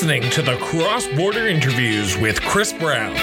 listening to the Cross Border Interviews with Chris Brown.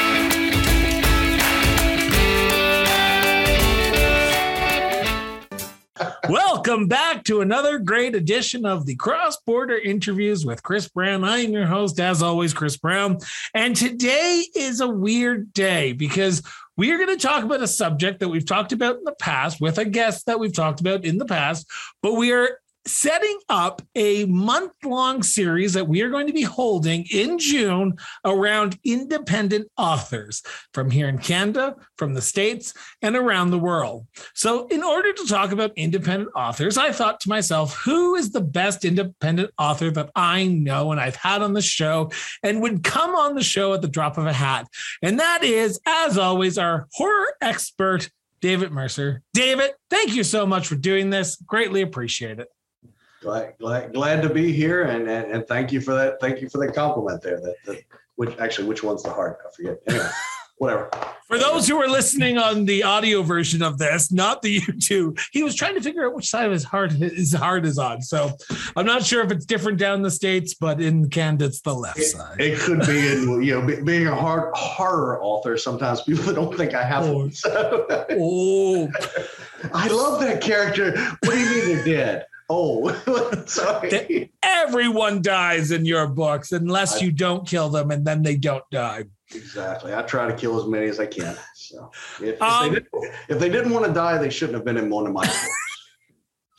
Welcome back to another great edition of the Cross Border Interviews with Chris Brown. I am your host, as always, Chris Brown. And today is a weird day because we are going to talk about a subject that we've talked about in the past with a guest that we've talked about in the past, but we are setting up a month long series that we are going to be holding in June around independent authors from here in Canada, from the States, and around the world. So, in order to talk about independent authors, I thought to myself, who is the best independent author that I know and I've had on the show and would come on the show at the drop of a hat? And that is, as always, our horror expert. David Mercer. David, thank you so much for doing this. Greatly appreciate it glad, glad, glad to be here and, and, and thank you for that. Thank you for the compliment there. That, that which actually, which one's the heart? I forget. Anyway, whatever. For those who are listening on the audio version of this, not the YouTube, he was trying to figure out which side of his heart his heart is on. So I'm not sure if it's different down the states, but in Canada, it's the left it, side. It could be, in, you know, being a hard horror author. Sometimes people don't think I have oh. one. So. oh, I love that character. What do you mean they're dead? Oh, sorry. Everyone dies in your books unless I, you don't kill them and then they don't die. Exactly. I try to kill as many as I can. So if, if, um, they, didn't, if they didn't want to die, they shouldn't have been in one of my books.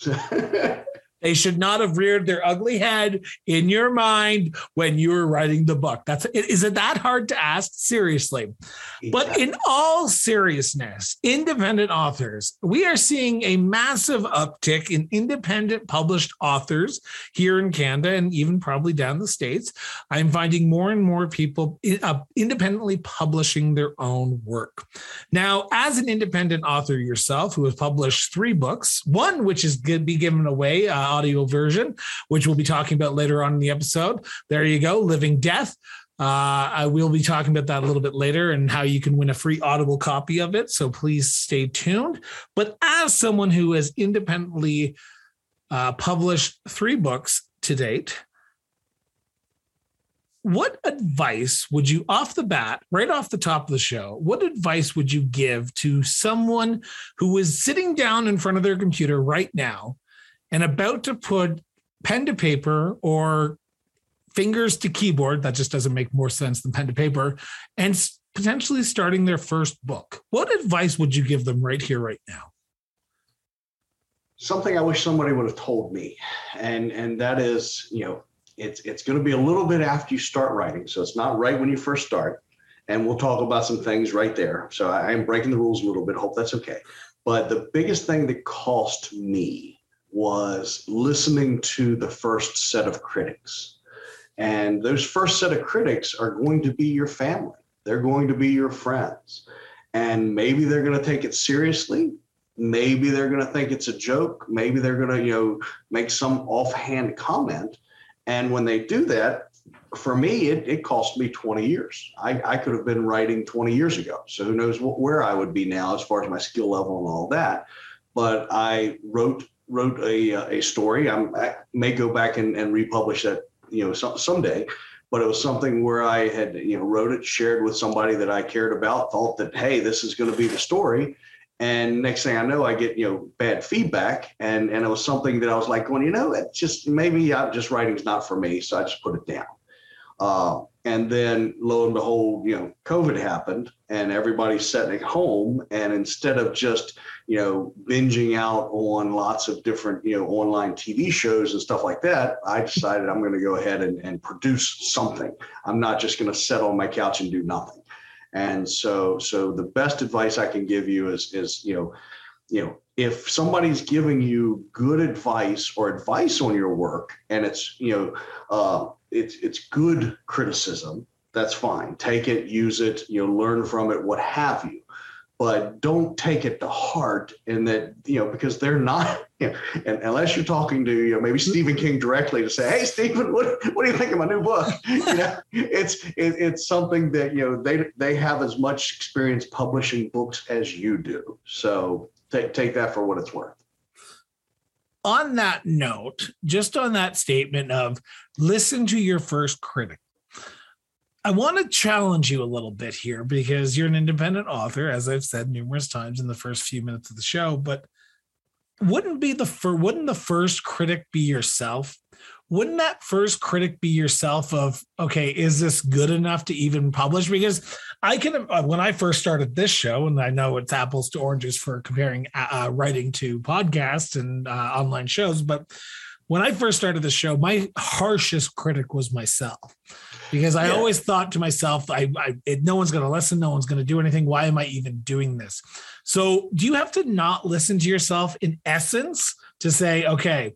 They should not have reared their ugly head in your mind when you were writing the book. That's is it that hard to ask? Seriously. Exactly. But in all seriousness, independent authors, we are seeing a massive uptick in independent published authors here in Canada and even probably down the States. I'm finding more and more people uh, independently publishing their own work. Now, as an independent author yourself who has published three books, one which is going to be given away. Uh, audio version, which we'll be talking about later on in the episode. There you go, Living Death. Uh, I will be talking about that a little bit later and how you can win a free Audible copy of it. So please stay tuned. But as someone who has independently uh, published three books to date, what advice would you, off the bat, right off the top of the show, what advice would you give to someone who is sitting down in front of their computer right now and about to put pen to paper or fingers to keyboard that just doesn't make more sense than pen to paper and potentially starting their first book. What advice would you give them right here right now? Something i wish somebody would have told me and and that is you know it's it's going to be a little bit after you start writing so it's not right when you first start and we'll talk about some things right there. So i am breaking the rules a little bit hope that's okay. But the biggest thing that cost me was listening to the first set of critics. And those first set of critics are going to be your family, they're going to be your friends. And maybe they're going to take it seriously. Maybe they're going to think it's a joke. Maybe they're going to, you know, make some offhand comment. And when they do that, for me, it, it cost me 20 years. I, I could have been writing 20 years ago. So who knows what, where I would be now as far as my skill level and all that. But I wrote wrote a, uh, a story. I'm, i may go back and, and republish that, you know, some, someday. But it was something where I had, you know, wrote it, shared with somebody that I cared about, thought that, hey, this is going to be the story. And next thing I know, I get, you know, bad feedback. And, and it was something that I was like, well, you know, it just maybe I'm just writing's not for me. So I just put it down. Uh, and then lo and behold, you know, COVID happened and everybody's sitting at home. And instead of just, you know, binging out on lots of different, you know, online TV shows and stuff like that, I decided I'm going to go ahead and, and produce something. I'm not just going to sit on my couch and do nothing. And so, so the best advice I can give you is, is, you know, you know, if somebody's giving you good advice or advice on your work and it's, you know, uh, it's it's good criticism. That's fine. Take it use it you know learn from it what have you. But don't take it to heart and that you know because they're not you know, and unless you're talking to you know maybe stephen king directly to say hey stephen what, what do you think of my new book? You know it's it, it's something that you know they they have as much experience publishing books as you do. So take take that for what it's worth on that note, just on that statement of listen to your first critic, I want to challenge you a little bit here because you're an independent author, as I've said numerous times in the first few minutes of the show. But wouldn't be the fir- wouldn't the first critic be yourself? Wouldn't that first critic be yourself? Of okay, is this good enough to even publish? Because I can uh, when I first started this show, and I know it's apples to oranges for comparing uh, uh writing to podcasts and uh, online shows, but when I first started the show, my harshest critic was myself because I yeah. always thought to myself, I, I it, no one's going to listen, no one's going to do anything. Why am I even doing this? So, do you have to not listen to yourself in essence to say, okay,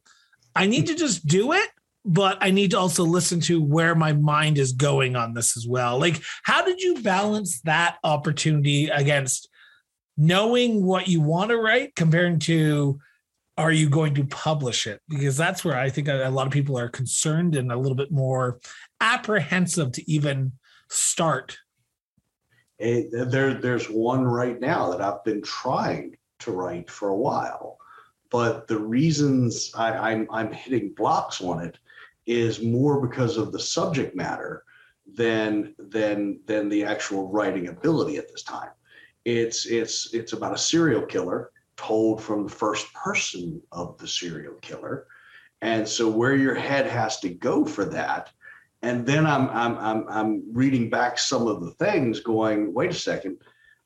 I need to just do it, but I need to also listen to where my mind is going on this as well? Like, how did you balance that opportunity against knowing what you want to write comparing to are you going to publish it? Because that's where I think a, lot of people are concerned and a little bit more apprehensive to even start. It, there, there's one right now that I've been trying to write for a while, but the reasons I, I'm, I'm hitting blocks on it is more because of the subject matter than than than the actual writing ability at this time. It's it's it's about a serial killer told from the first person of the serial killer. And so where your head has to go for that. And then I'm I'm I'm I'm reading back some of the things going, wait a second,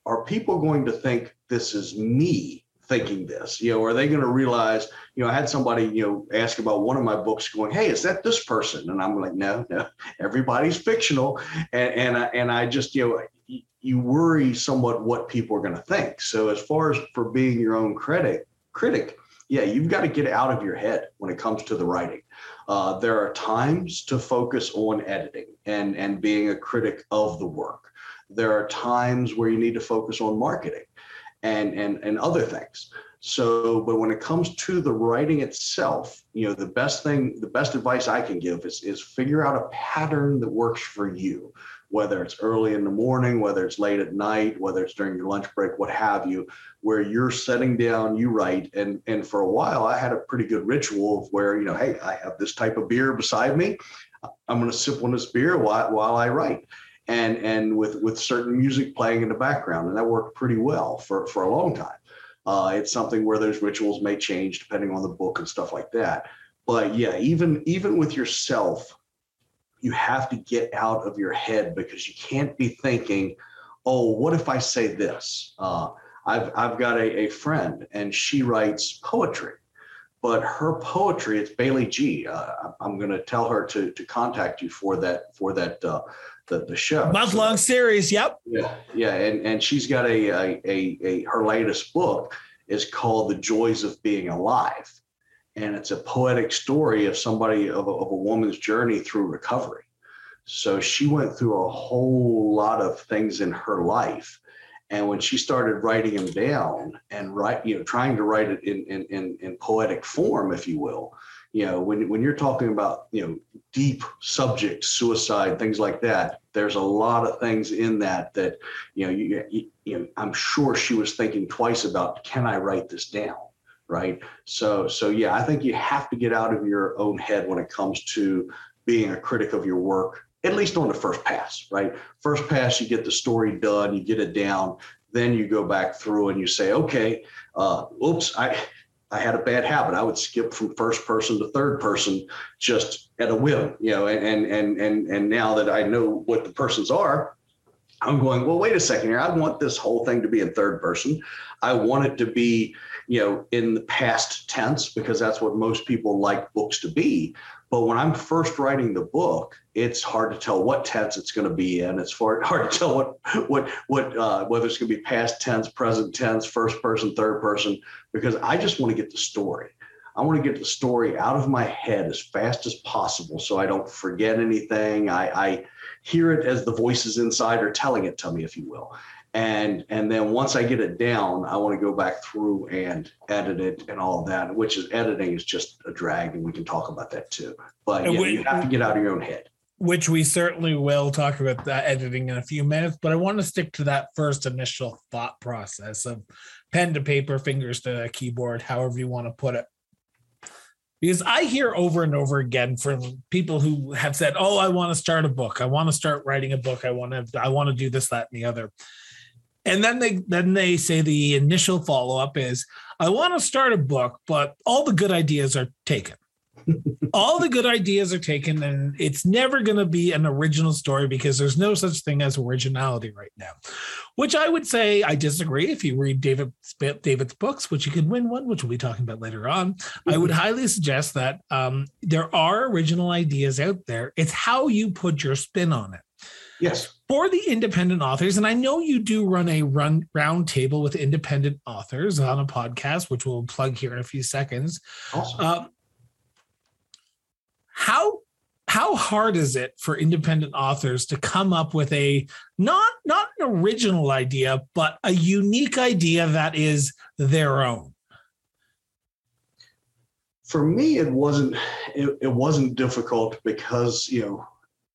are people going to think this is me thinking this? You know, are they going to realize, you know, I had somebody, you know, ask about one of my books going, Hey, is that this person? And I'm like, no, no, everybody's fictional. And and I, and I just, you know, you worry somewhat what people are going to think. So as far as for being your own critic, critic, yeah, you've got to get out of your head when it comes to the writing. Uh, there are times to focus on editing and and being a critic of the work. There are times where you need to focus on marketing and and and other things. So, but when it comes to the writing itself, you know, the best thing, the best advice I can give is is figure out a pattern that works for you whether it's early in the morning, whether it's late at night, whether it's during your lunch break, what have you, where you're sitting down, you write. And and for a while, I had a pretty good ritual of where, you know, hey, I have this type of beer beside me. I'm going to sip on this beer while, while I write. And and with with certain music playing in the background. And that worked pretty well for, for a long time. Uh, it's something where those rituals may change depending on the book and stuff like that. But yeah, even even with yourself, you have to get out of your head because you can't be thinking, oh, what if I say this? Uh, I've, I've got a, a friend and she writes poetry, but her poetry, it's Bailey G. Uh, I'm going to tell her to, to contact you for that, for that, uh, the, the show. Month long series. Yep. Yeah. Yeah. And, and she's got a, a, a, a, her latest book is called The Joys of Being Alive and it's a poetic story of somebody of a, of a woman's journey through recovery so she went through a whole lot of things in her life and when she started writing them down and write you know trying to write it in in in, in poetic form if you will you know when, when you're talking about you know deep subjects suicide things like that there's a lot of things in that that you know you, you, you know i'm sure she was thinking twice about can i write this down right? So so yeah i think you have to get out of your own head when it comes to being a critic of your work at least on the first pass right first pass you get the story done you get it down then you go back through and you say okay uh, oops i I had a bad habit. I would skip from first person to third person just at a whim, you know, and and and and now that I know what the persons are, I'm going, well, wait a second here. I want this whole thing to be in third person. I want it to be you know, in the past tense because that's what most people like books to be. But when I'm first writing the book, it's hard to tell what tense it's going to be in. It's hard to tell what what what uh, whether it's going to be past tense, present tense, first person, third person, because I just want to get the story. I want to get the story out of my head as fast as possible so I don't forget anything. I, I hear it as the voices inside are telling it to me, if you will and and then once I get it down, I want to go back through and edit it and all that. Which is editing is just a drag, and we can talk about that too. But yeah, we, you have to get out of your own head. Which we certainly will talk about that editing in a few minutes. But I want to stick to that first initial thought process of pen to paper, fingers to keyboard, however you want to put it. because I hear over and over again from people who have said, "Oh, I want to start a book. I want to start writing a book. I want to I want to do this that and the other." And then they then they say the initial follow-up is, "I want to start a book, but all the good ideas are taken." all the good ideas are taken and it's never going to be an original story because there's no such thing as originality right now which i would say i disagree if you read david david's books which you can win one which we'll be talking about later on mm-hmm. i would mm-hmm. highly suggest that um, there are original ideas out there it's how you put your spin on it Yes. For the independent authors, and I know you do run a run round table with independent authors on a podcast, which we'll plug here in a few seconds. Awesome. Uh, how how hard is it for independent authors to come up with a not not an original idea but a unique idea that is their own for me it wasn't it, it wasn't difficult because you know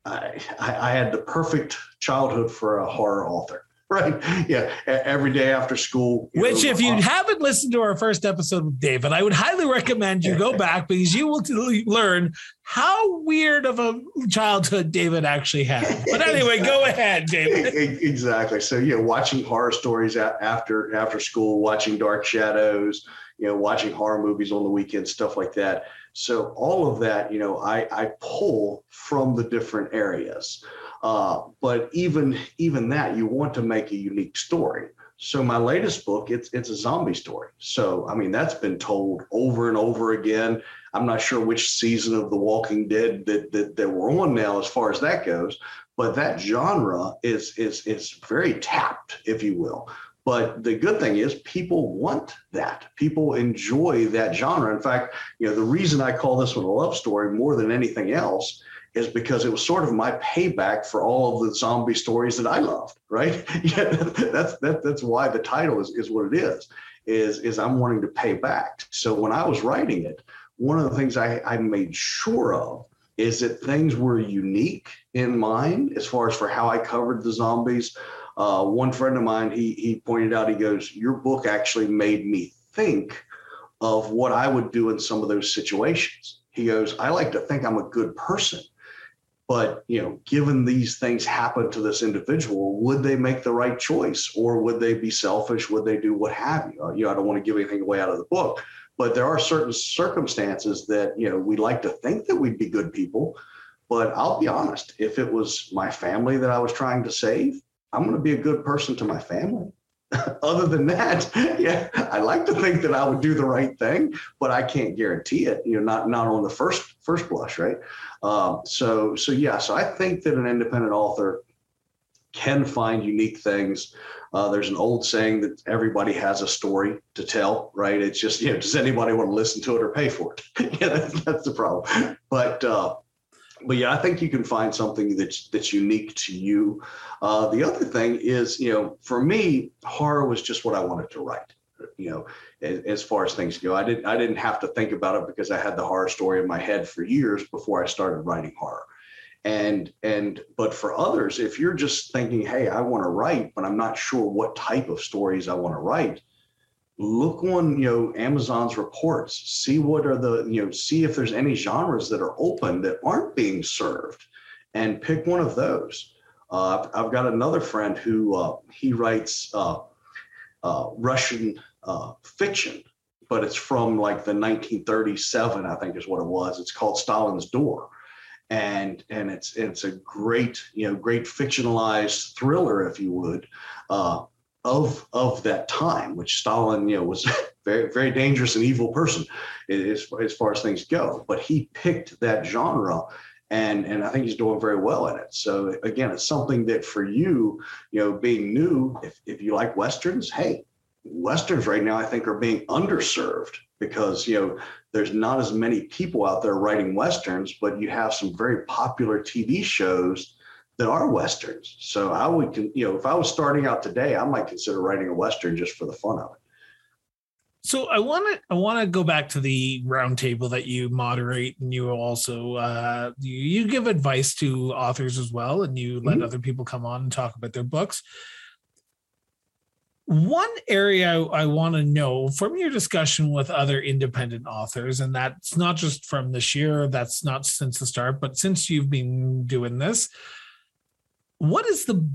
I, I had the perfect childhood for a horror author right? Yeah, every day after school. Which, know, if you uh, haven't listened to our first episode with David, I would highly recommend you go back because you will learn how weird of a childhood David actually had. But anyway, go ahead, David. Exactly. So yeah, watching horror stories after after school, watching Dark Shadows, you know, watching horror movies on the weekend, stuff like that. So all of that, you know, I I pull from the different areas. Uh, but even even that, you want to make a unique story. So my latest book, it's it's a zombie story. So I mean, that's been told over and over again. I'm not sure which season of The Walking Dead that that, that we're on now, as far as that goes. But that genre is is is very tapped, if you will. But the good thing is people want that. People enjoy that genre. In fact, you know, the reason I call this one a love story more than anything else is because it was sort of my payback for all of the zombie stories that I loved, right? yeah, that's that, that's why the title is, is what it is, is, is I'm wanting to pay back. So when I was writing it, one of the things I, I made sure of is that things were unique in mind as far as for how I covered the zombies. Uh, one friend of mine, he, he pointed out, he goes, your book actually made me think of what I would do in some of those situations. He goes, I like to think I'm a good person but you know given these things happen to this individual would they make the right choice or would they be selfish would they do what have you uh, you know i don't want to give anything away out of the book but there are certain circumstances that you know we like to think that we'd be good people but i'll be honest if it was my family that i was trying to save i'm going to be a good person to my family other than that, yeah, I like to think that I would do the right thing, but I can't guarantee it. You know, not not on the first first blush, right? Um, so so yeah, so I think that an independent author can find unique things. Uh, there's an old saying that everybody has a story to tell, right? It's just you know, does anybody want to listen to it or pay for it? yeah, that's, that's the problem. But uh, but yeah, I think you can find something that's that's unique to you. Uh, the other thing is, you know, for me, horror was just what I wanted to write. You know, as, as, far as things go, I didn't I didn't have to think about it because I had the horror story in my head for years before I started writing horror. And and but for others, if you're just thinking, hey, I want to write, but I'm not sure what type of stories I want to write, look on you know amazon's reports see what are the you know see if there's any genres that are open that aren't being served and pick one of those. Uh, i've got another friend who uh, he writes uh, uh russian uh, fiction but it's from like the 1937 i think is what it was. It's called stalin's door. And and it's it's a great you know great fictionalized thriller if you would. Uh, of of that time, which Stalin, you know, was very very dangerous and evil person as, as far as things go. But he picked that genre, and and I think he's doing very well in it. So again, it's something that for you, you know, being new, if if you like westerns, hey, westerns right now I think are being underserved because you know there's not as many people out there writing westerns, but you have some very popular TV shows that are westerns. So I would, you know, if I was starting out today, I might consider writing a western just for the fun of it. So I want to I want to go back to the roundtable that you moderate, and you also uh, you, you give advice to authors as well, and you let mm-hmm. other people come on and talk about their books. one area I want to know from your discussion with other independent authors, and that's not just from this year, that's not since the start, but since you've been doing this, what is the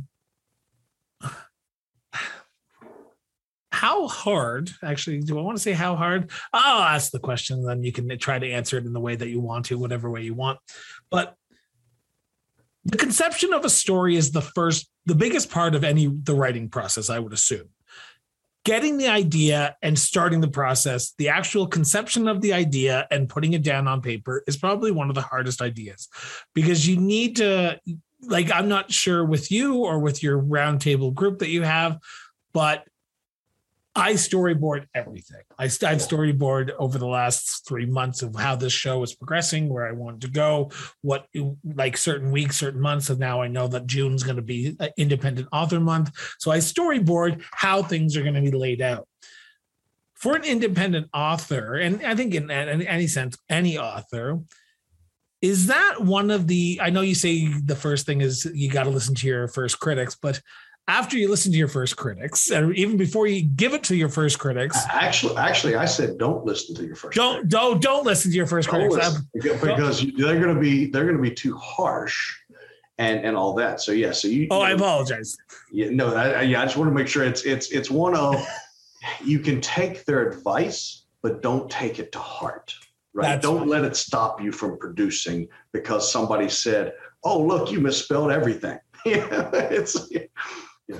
how hard actually do i want to say how hard? I'll ask the question then you can try to answer it in the way that you want to whatever way you want. But the conception of a story is the first the biggest part of any the writing process i would assume. Getting the idea and starting the process the actual conception of the idea and putting it down on paper is probably one of the hardest ideas. Because you need to like i'm not sure with you or with your roundtable group that you have but I storyboard everything. I, I've storyboard over the last three months of how this show is progressing, where I want to go, what like certain weeks, certain months. And now I know that June's going to be uh, independent author month. So I storyboard how things are going to be laid out. For an independent author, and I think in, in any sense, any author, is that one of the i know you say the first thing is you got to listen to your first critics but after you listen to your first critics, and even before you give it to your first critics. Actually, actually, I said don't listen to your first. Don't critics. don't don't listen to your 1st critics because they're going to be they're going to be too harsh, and and all that. So yeah, so you. Oh, you I apologize. Yeah, no, I, yeah, I just want to make sure it's it's it's one of you can take their advice, but don't take it to heart. Right. That's don't let it stop you from producing because somebody said, "Oh, look, you misspelled everything." yeah, it's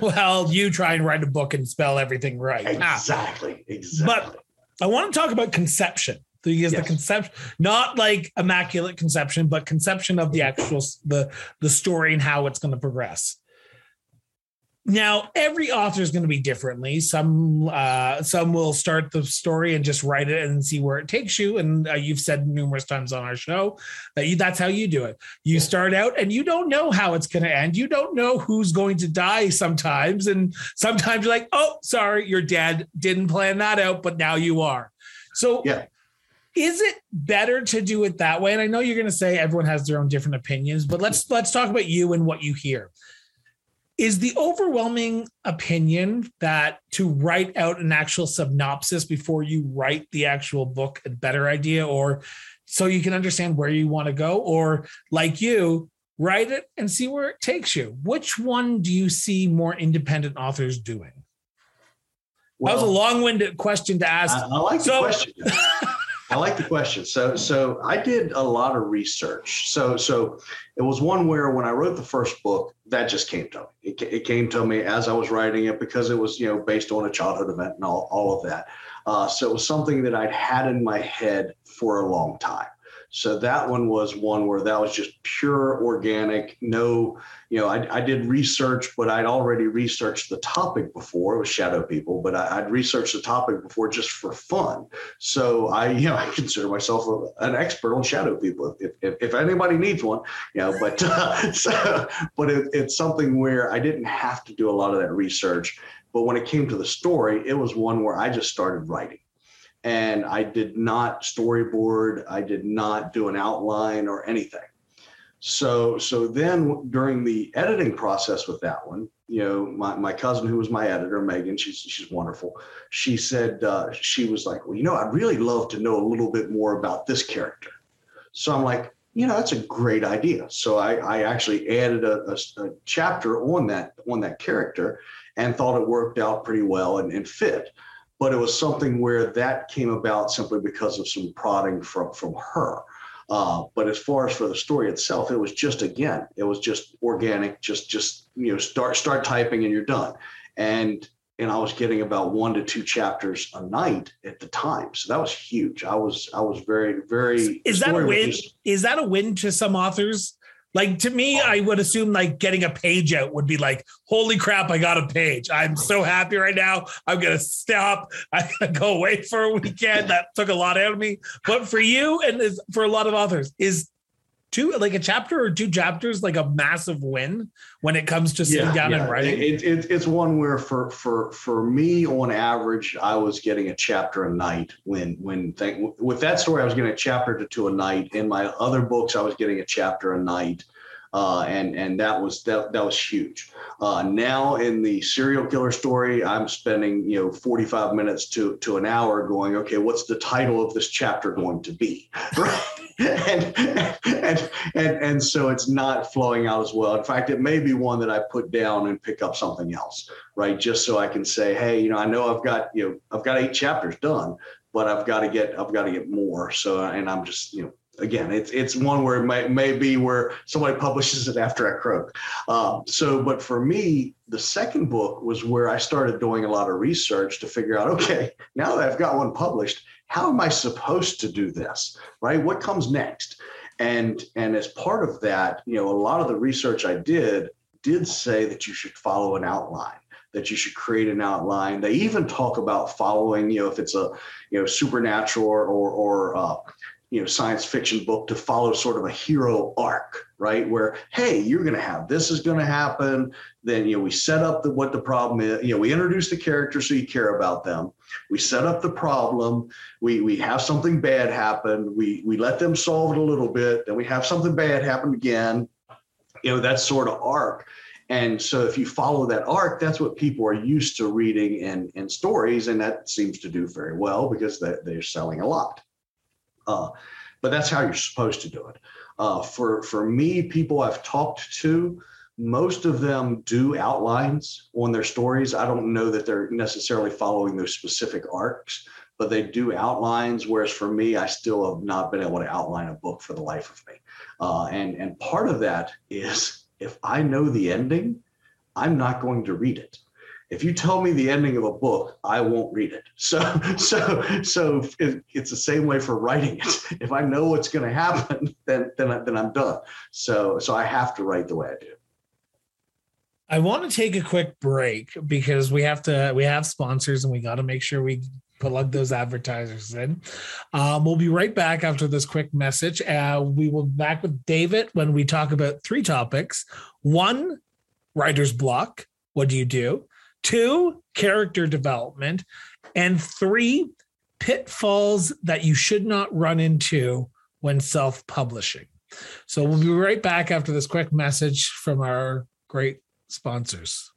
well, you try and write a book and spell everything right. Ah. Exactly. Exactly. But I want to talk about conception. Because yes. the conception, not like immaculate conception, but conception of the actual the the story and how it's going to progress. Now, every author is going to be differently. Some uh, some will start the story and just write it and see where it takes you. And uh, you've said numerous times on our show that you, that's how you do it. You start out and you don't know how it's going to end. You don't know who's going to die sometimes, and sometimes you're like, "Oh, sorry, you're dead. Didn't plan that out, but now you are." So, yeah. Is it better to do it that way? And I know you're going to say everyone has their own different opinions, but let's let's talk about you and what you hear is the overwhelming opinion that to write out an actual synopsis before you write the actual book a better idea or so you can understand where you want to go? Or like you write it and see where it takes you. Which one do you see more independent authors doing? Well, that was a long-winded question to ask. I, I like so, the question I like the question. So, so I did a lot of research. So, so it was one where when I wrote the first book, that just came to me. It, it came to me as I was writing it because it was, you know, based on a childhood event and all, all of that. Uh, so it was something that I'd had in my head for a long time. So that one was one where that was just pure organic, no, you know, I, I did research, but I'd already researched the topic before. It was shadow people, but I, would researched the topic before just for fun. So I, you know, I consider myself a, an expert on shadow people. If, if, if anybody needs one, you know, but uh, so, but it, it's something where I didn't have to do a lot of that research. But when it came to the story, it was one where I just started writing and I did not storyboard. I did not do an outline or anything. So, so then during the editing process with that one, you know, my, my cousin who was my editor, Megan, she's she's wonderful. She said uh, she was like, well, you know, I'd really love to know a little bit more about this character. So I'm like, you know, that's a great idea. So I, I actually added a, a, a chapter on that on that character, and thought it worked out pretty well and, and fit but it was something where that came about simply because of some prodding from from her. Uh, but as far as for the story itself, it was just again, it was just organic, just just you know, start start typing and you're done. And and I was getting about one to two chapters a night at the time, so that was huge. I was I was very very. Is that a win? Just, is that a win to some authors? Like to me, I would assume like getting a page out would be like, holy crap, I got a page. I'm so happy right now. I'm gonna stop. I gotta go away for a weekend. That took a lot out of me. But for you and for a lot of authors, is two like a chapter or two chapters like a massive win when it comes to sitting yeah, down yeah. and writing. It, it, it's one where for for for me on average i was getting a chapter a night when when with that story i was getting a chapter to two a night. In my other books i was getting a chapter a night Uh, and and that was that, that was huge. Uh, now in the serial killer story, I'm spending you know 45 minutes to to an hour going, okay, what's the title of this chapter going to be, right? and, and and and so it's not flowing out as well. In fact, it may be one that I put down and pick up something else, right? Just so I can say, hey, you know, I know I've got you know I've got eight chapters done, but I've got to get I've got to get more. So and I'm just you know again, it's it's one where it may, may be where somebody publishes it after I croak. Um, so, but for me, the second book was where I started doing a lot of research to figure out, okay, now that I've got one published, how am I supposed to do this? Right? What comes next? And and as part of that, you know, a lot of the research I did did say that you should follow an outline that you should create an outline. They even talk about following, you know, if it's a, you know, supernatural or or, or uh, you know science fiction book to follow sort of a hero arc right? Where hey you're going to have this is going to happen. Then you know we set up the, what the problem is you know we introduce the characters so you care about them. We set up the problem. We we have something bad happen. We we let them solve it a little bit. Then we have something bad happen again. You know that sort of arc. And so if you follow that arc that's what people are used to reading in in stories and that seems to do very well because they, they're selling a lot uh, but that's how you're supposed to do it. Uh, for for me, people I've talked to, most of them do outlines on their stories. I don't know that they're necessarily following those specific arcs, but they do outlines. Whereas for me, I still have not been able to outline a book for the life of me. Uh, and and part of that is if I know the ending, I'm not going to read it if you tell me the ending of a book, I won't read it. So, so, so it, it's the same way for writing it. If I know what's going to happen, then then I, then I'm done. So, so I have to write the way I do. I want to take a quick break because we have to we have sponsors and we got to make sure we plug those advertisers in. Um, we'll be right back after this quick message. Uh, we will be back with David when we talk about three topics. One, writer's block. What do you do? Two, character development, and three, pitfalls that you should not run into when self publishing. So we'll be right back after this quick message from our great sponsors.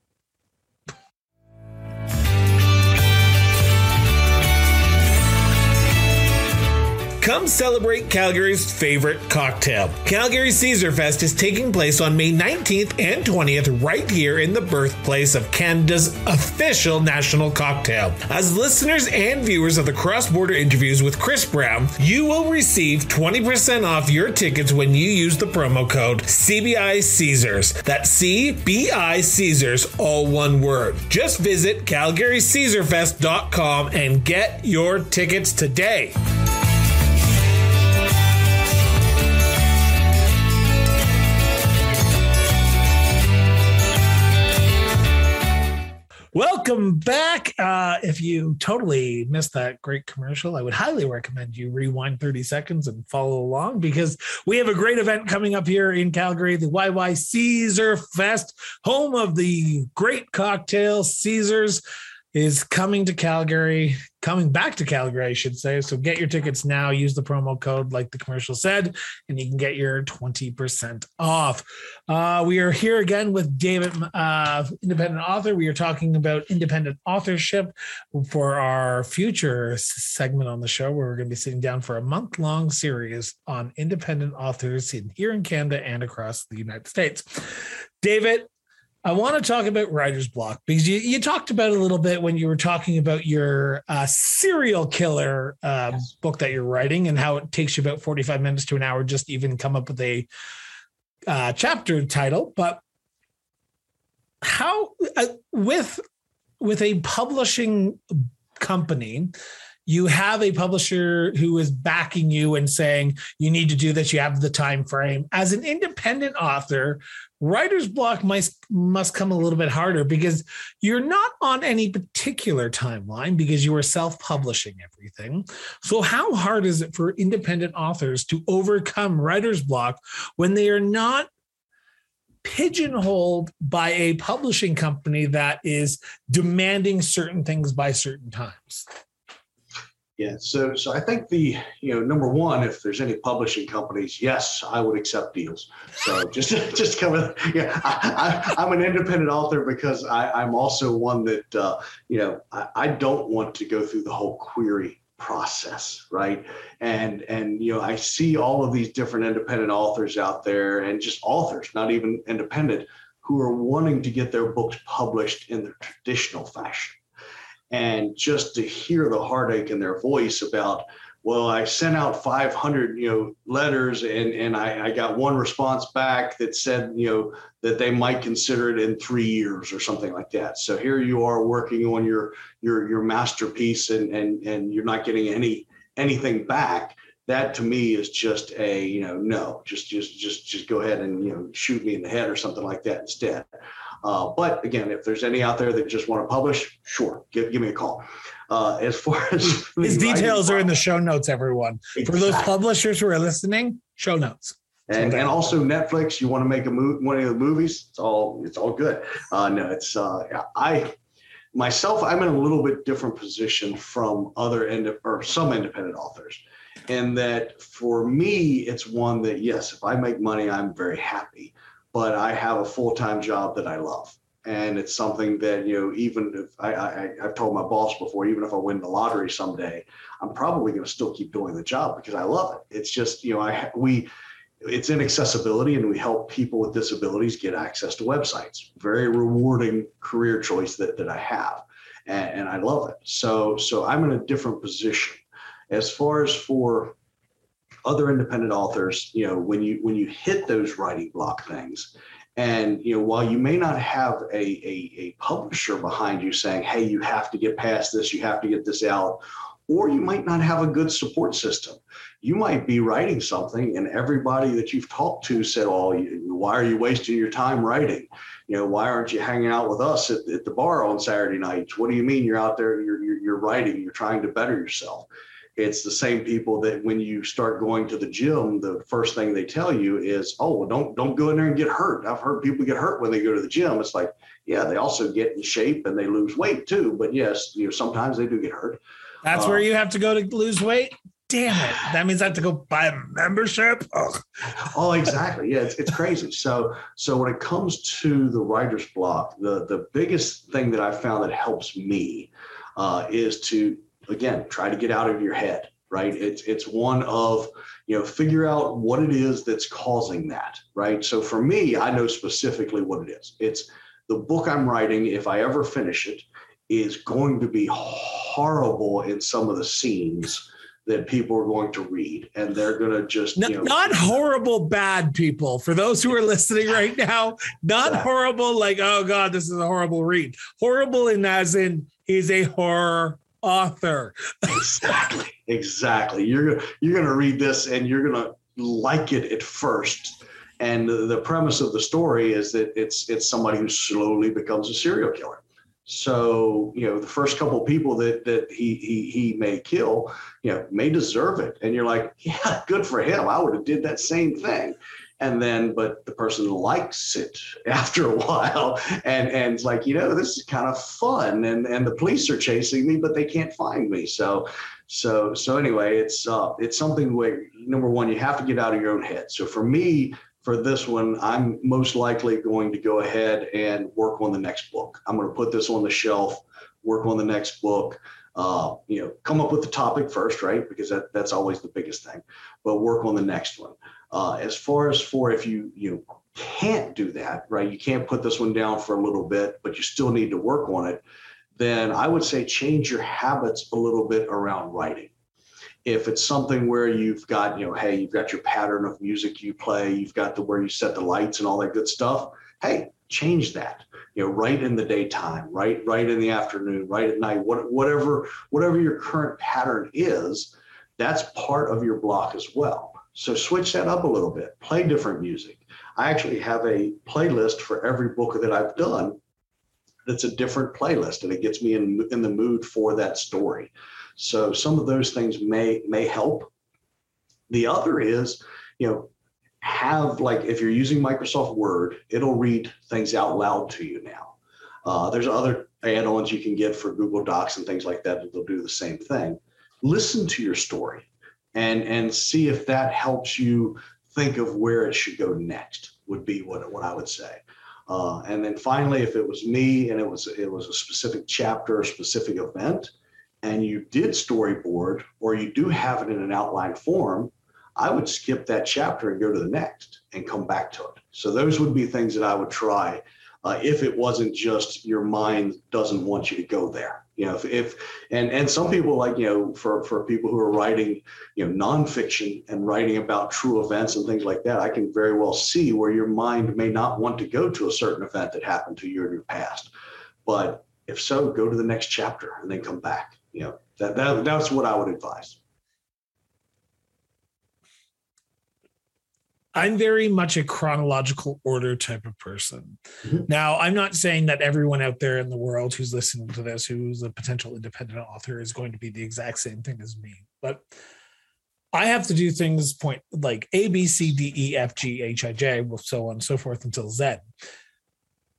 Come celebrate Calgary's favorite cocktail. Calgary Caesar Fest is taking place on May 19th and 20th right here in the birthplace of Canada's official national cocktail. As listeners and viewers of the cross border interviews with Chris Brown, you will receive 20% off your tickets when you use the promo code CBI Caesars. That's CBI Caesars, all one word. Just visit CalgaryCaesarFest.com and get your tickets today. Welcome back. Uh, if you totally missed that great commercial, I would highly recommend you rewind 30 seconds and follow along because we have a great event coming up here in Calgary, the YY Caesar Fest, home of the great cocktail Caesars is coming to Calgary, coming back to Calgary, I should say. So get your tickets now. Use the promo code, like the commercial said, and you can get your 20% off. Uh, we are here again with David, uh, independent author. We are talking about independent authorship for our future segment on the show, where we're going to be sitting down for a month long series on independent authors in, here in Canada and across the United States. David, I want to talk about writer's block because you, you talked about a little bit when you were talking about your uh, serial killer uh, yes. book that you're writing and how it takes you about 45 minutes to an hour just to even come up with a uh, chapter title. But how uh, with with a publishing company you have a publisher who is backing you and saying you need to do this. You have the time frame. As an independent author writer's block must must come a little bit harder because you're not on any particular timeline because you are self-publishing everything. So how hard is it for independent authors to overcome writer's block when they are not pigeonholed by a publishing company that is demanding certain things by certain times Yeah, so so I think the you know number one, if there's any publishing companies, yes, I would accept deals. So just just cover, yeah, I, am an independent author because I, I'm also one that uh, you know I, I don't want to go through the whole query process, right? And and you know I see all of these different independent authors out there, and just authors, not even independent, who are wanting to get their books published in the traditional fashion and just to hear the heartache in their voice about well i sent out 500 you know letters and and I, I, got one response back that said you know that they might consider it in three years or something like that. So here you are working on your your your masterpiece and and and you're not getting any anything back. That to me is just a you know no just just just just go ahead and you know shoot me in the head or something like that instead uh, but again, if there's any out there that just want to publish, sure, give, give me a call. Uh, as far as his details are in the show notes, everyone. Exactly. For those publishers who are listening, show notes. And, and also Netflix, you want to make a movie, one of the movies, it's all it's all good. Uh, no, it's uh, I myself, I'm in a little bit different position from other end or some independent authors, in that for me, it's one that yes, if I make money, I'm very happy but I have a full time job that I love. And it's something that, you know, even if I, I, I've told my boss before, even if I win the lottery someday, I'm probably going to still keep doing the job because I love it. It's just, you know, I, we, it's in accessibility and we help people with disabilities get access to websites. Very rewarding career choice that, that I have. And, and I love it. So, so I'm in a different position. As far as for other independent authors, you know, when you when you hit those writing block things, and you know, while you may not have a, a, a publisher behind you saying, "Hey, you have to get past this, you have to get this out," or you might not have a good support system. You might be writing something, and everybody that you've talked to said, "Oh, why are you wasting your time writing? You know, why aren't you hanging out with us at, at the bar on Saturday nights? What do you mean you're out there? You're, you're, you're writing. You're trying to better yourself." It's the same people that when you start going to the gym, the first thing they tell you is, "Oh, well, don't don't go in there and get hurt." I've heard people get hurt when they go to the gym. It's like, yeah, they also get in shape and they lose weight too. But yes, you know, sometimes they do get hurt. That's where um, you have to go to lose weight. Damn it! That means I have to go buy a membership. Ugh. Oh, exactly. Yeah, it's, it's crazy. So, so when it comes to the writer's block, the the biggest thing that I found that helps me uh, is to again, try to get out of your head, right? It's it's one of, you know, figure out what it is that's causing that, right? So for me, I know specifically what it is. It's the book I'm writing, if I ever finish it, is going to be horrible in some of the scenes that people are going to read and they're going to just you know, not horrible bad people for those who are listening right now not exactly. horrible like oh god this is a horrible read horrible in as in is a horror author. exactly. Exactly. You're you're gonna read this and you're gonna like it at first. And the, the premise of the story is that it's it's somebody who slowly becomes a serial killer. So you know the first couple people that that he he he may kill, you know, may deserve it, and you're like, yeah, good for him. I would have did that same thing and then but the person likes it after a while and and it's like you know this is kind of fun and and the police are chasing me but they can't find me so so so anyway it's uh it's something where number one you have to get out of your own head so for me for this one i'm most likely going to go ahead and work on the next book i'm going to put this on the shelf work on the next book uh, you know, come up with the topic first, right? Because that, that's always the biggest thing. But work on the next one. Uh, as far as for if you you can't do that, right? You can't put this one down for a little bit, but you still need to work on it. Then I would say change your habits a little bit around writing. If it's something where you've got, you know, hey, you've got your pattern of music you play, you've got the where you set the lights and all that good stuff. Hey, change that. You know, write in the daytime, right, right in the afternoon, right at night, what, whatever, whatever your current pattern is, that's part of your block as well so switch that up a little bit, play different music. I actually have a playlist for every book that I've done that's a different playlist and it gets me in, in the mood for that story. So some of those things may may help. The other is, you know, have like if you're using Microsoft Word, it'll read things out loud to you now. Uh, there's other add-ons you can get for Google Docs and things like that that will do the same thing listen to your story and and see if that helps you think of where it should go next would be what, what I would say. Uh, and then finally, if it was me and it was it was a specific chapter, a specific event, and you did storyboard or you do have it in an outline form, I would skip that chapter and go to the next and come back to it. So those would be things that I would try uh, if it wasn't just your mind doesn't want you to go there you know if, if and and some people like you know for for people who are writing you know nonfiction and writing about true events and things like that i can very well see where your mind may not want to go to a certain event that happened to you in your past. But if so go to the next chapter and then come back. You know that, that that's what i would advise I'm very much a chronological order type of person. Mm-hmm. Now, I'm not saying that everyone out there in the world who's listening to this, who's a potential independent author, is going to be the exact same thing as me, but I have to do things point like A, B, C, D, E, F, G, H, I, J, well, so on and so forth until Z.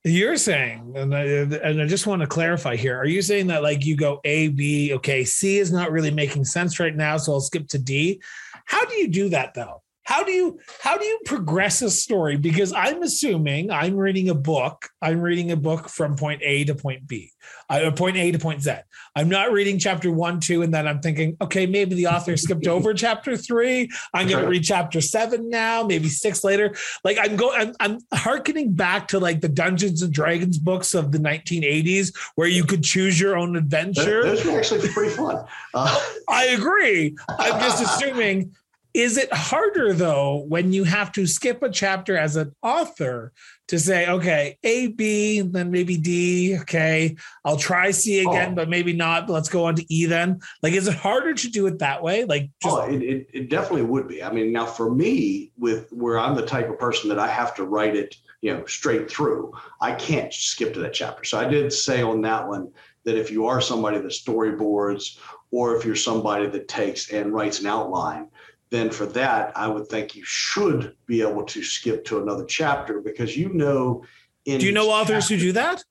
You're saying, and I, and I just want to clarify here: Are you saying that like you go A, B, okay, C is not really making sense right now, so I'll skip to D? How do you do that though? How do you how do you progress a story? Because i'm assuming i'm reading a book i'm reading a book from point a to point b uh, point a to point z. I'm not reading chapter one two and then i'm thinking okay maybe the author skipped over chapter three. I'm going to read chapter seven now maybe six later. Like i'm going I'm, I'm harkening back to like the dungeons and dragons books of the 1980s where you could choose your own adventure. those were actually pretty fun. Uh- i agree. I'm just assuming is it harder though when you have to skip a chapter as an author to say, okay, A, B, then maybe D. Okay, I'll try C again, oh. but maybe not. Let's go on to E then. Like, is it harder to do it that way? Like, just- oh, it, it, it definitely would be. I mean, now for me, with where I'm the type of person that I have to write it, you know, straight through, I can't skip to that chapter. So I did say on that one that if you are somebody that storyboards or if you're somebody that takes and writes an outline, then for that, I would think you should be able to skip to another chapter because you know. do you know authors chapter, who do that?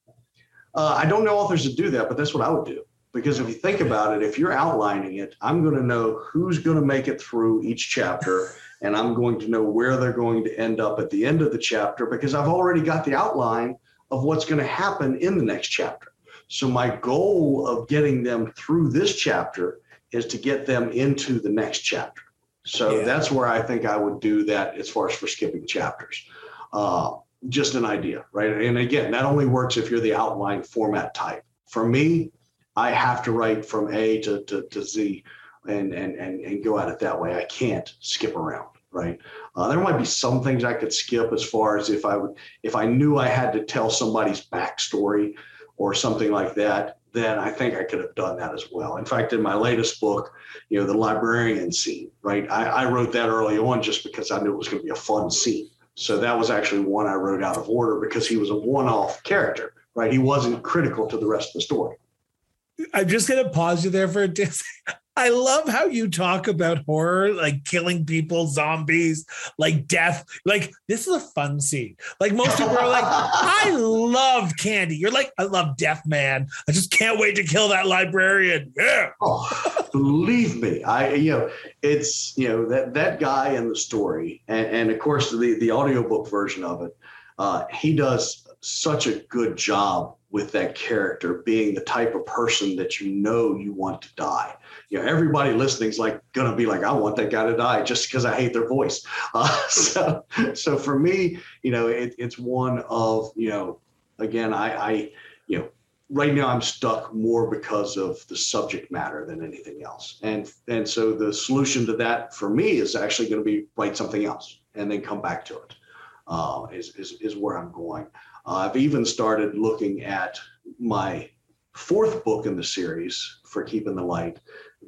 Uh, I don't know authors that do that, but that's what I would do. Because if you think about it, if you're outlining it, I'm going to know who's going to make it through each chapter, and I'm going to know where they're going to end up at the end of the chapter because I've already got the outline of what's going to happen in the next chapter. So my goal of getting them through this chapter is to get them into the next chapter. So yeah. that's where I think I would do that as far as for skipping chapters. Uh, just an idea, right? And again, that only works if you're the outline format type. For me, I have to write from A to, to, to Z and, and, and, and go at it that way. I can't skip around, right? Uh, there might be some things I could skip as far as if I would, if I knew I had to tell somebody's backstory or something like that, then I think I could have done that as well. In fact, in my latest book, you know, the librarian scene, right? I, I wrote that early on just because I knew it was going to be a fun scene. So that was actually one I wrote out of order because he was a one-off character, right? He wasn't critical to the rest of the story. I'm just going to pause you there for a second. I love how you talk about horror, like killing people, zombies, like death. Like this is a fun scene. Like most people are like, I love candy. You're like, I love death, man. I just can't wait to kill that librarian. Yeah. Oh, believe me, I you know it's you know that that guy in the story, and, and of course the the audiobook version of it. Uh, he does such a good job with that character being the type of person that you know you want to die. You know, everybody listening is like gonna be like, I want that guy to die just because I hate their voice. Uh, so, so for me, you know, it, it's one of you know, again, I, I, you know, right now I'm stuck more because of the subject matter than anything else, and and so the solution to that for me is actually going to be write something else and then come back to it. Uh, is, is is where I'm going. I've even started looking at my fourth book in the series for Keeping the Light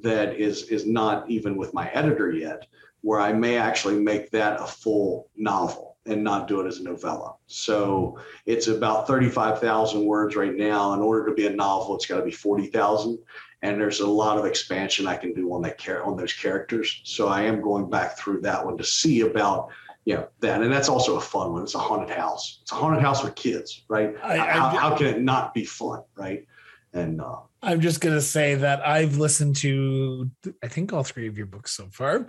that is is not even with my editor yet, where I may actually make that a full novel and not do it as a novella. So it's about 35,000 words right now. In order to be a novel, it's got to be 40,000. And there's a lot of expansion I can do on that char- on those characters. So I am going back through that one to see about know that and that's also a fun one it's a haunted house it's a haunted house with kids right I, how, I, how, can it not be fun right and uh, I'm just gonna say that I've listened to I think all three of your books so far.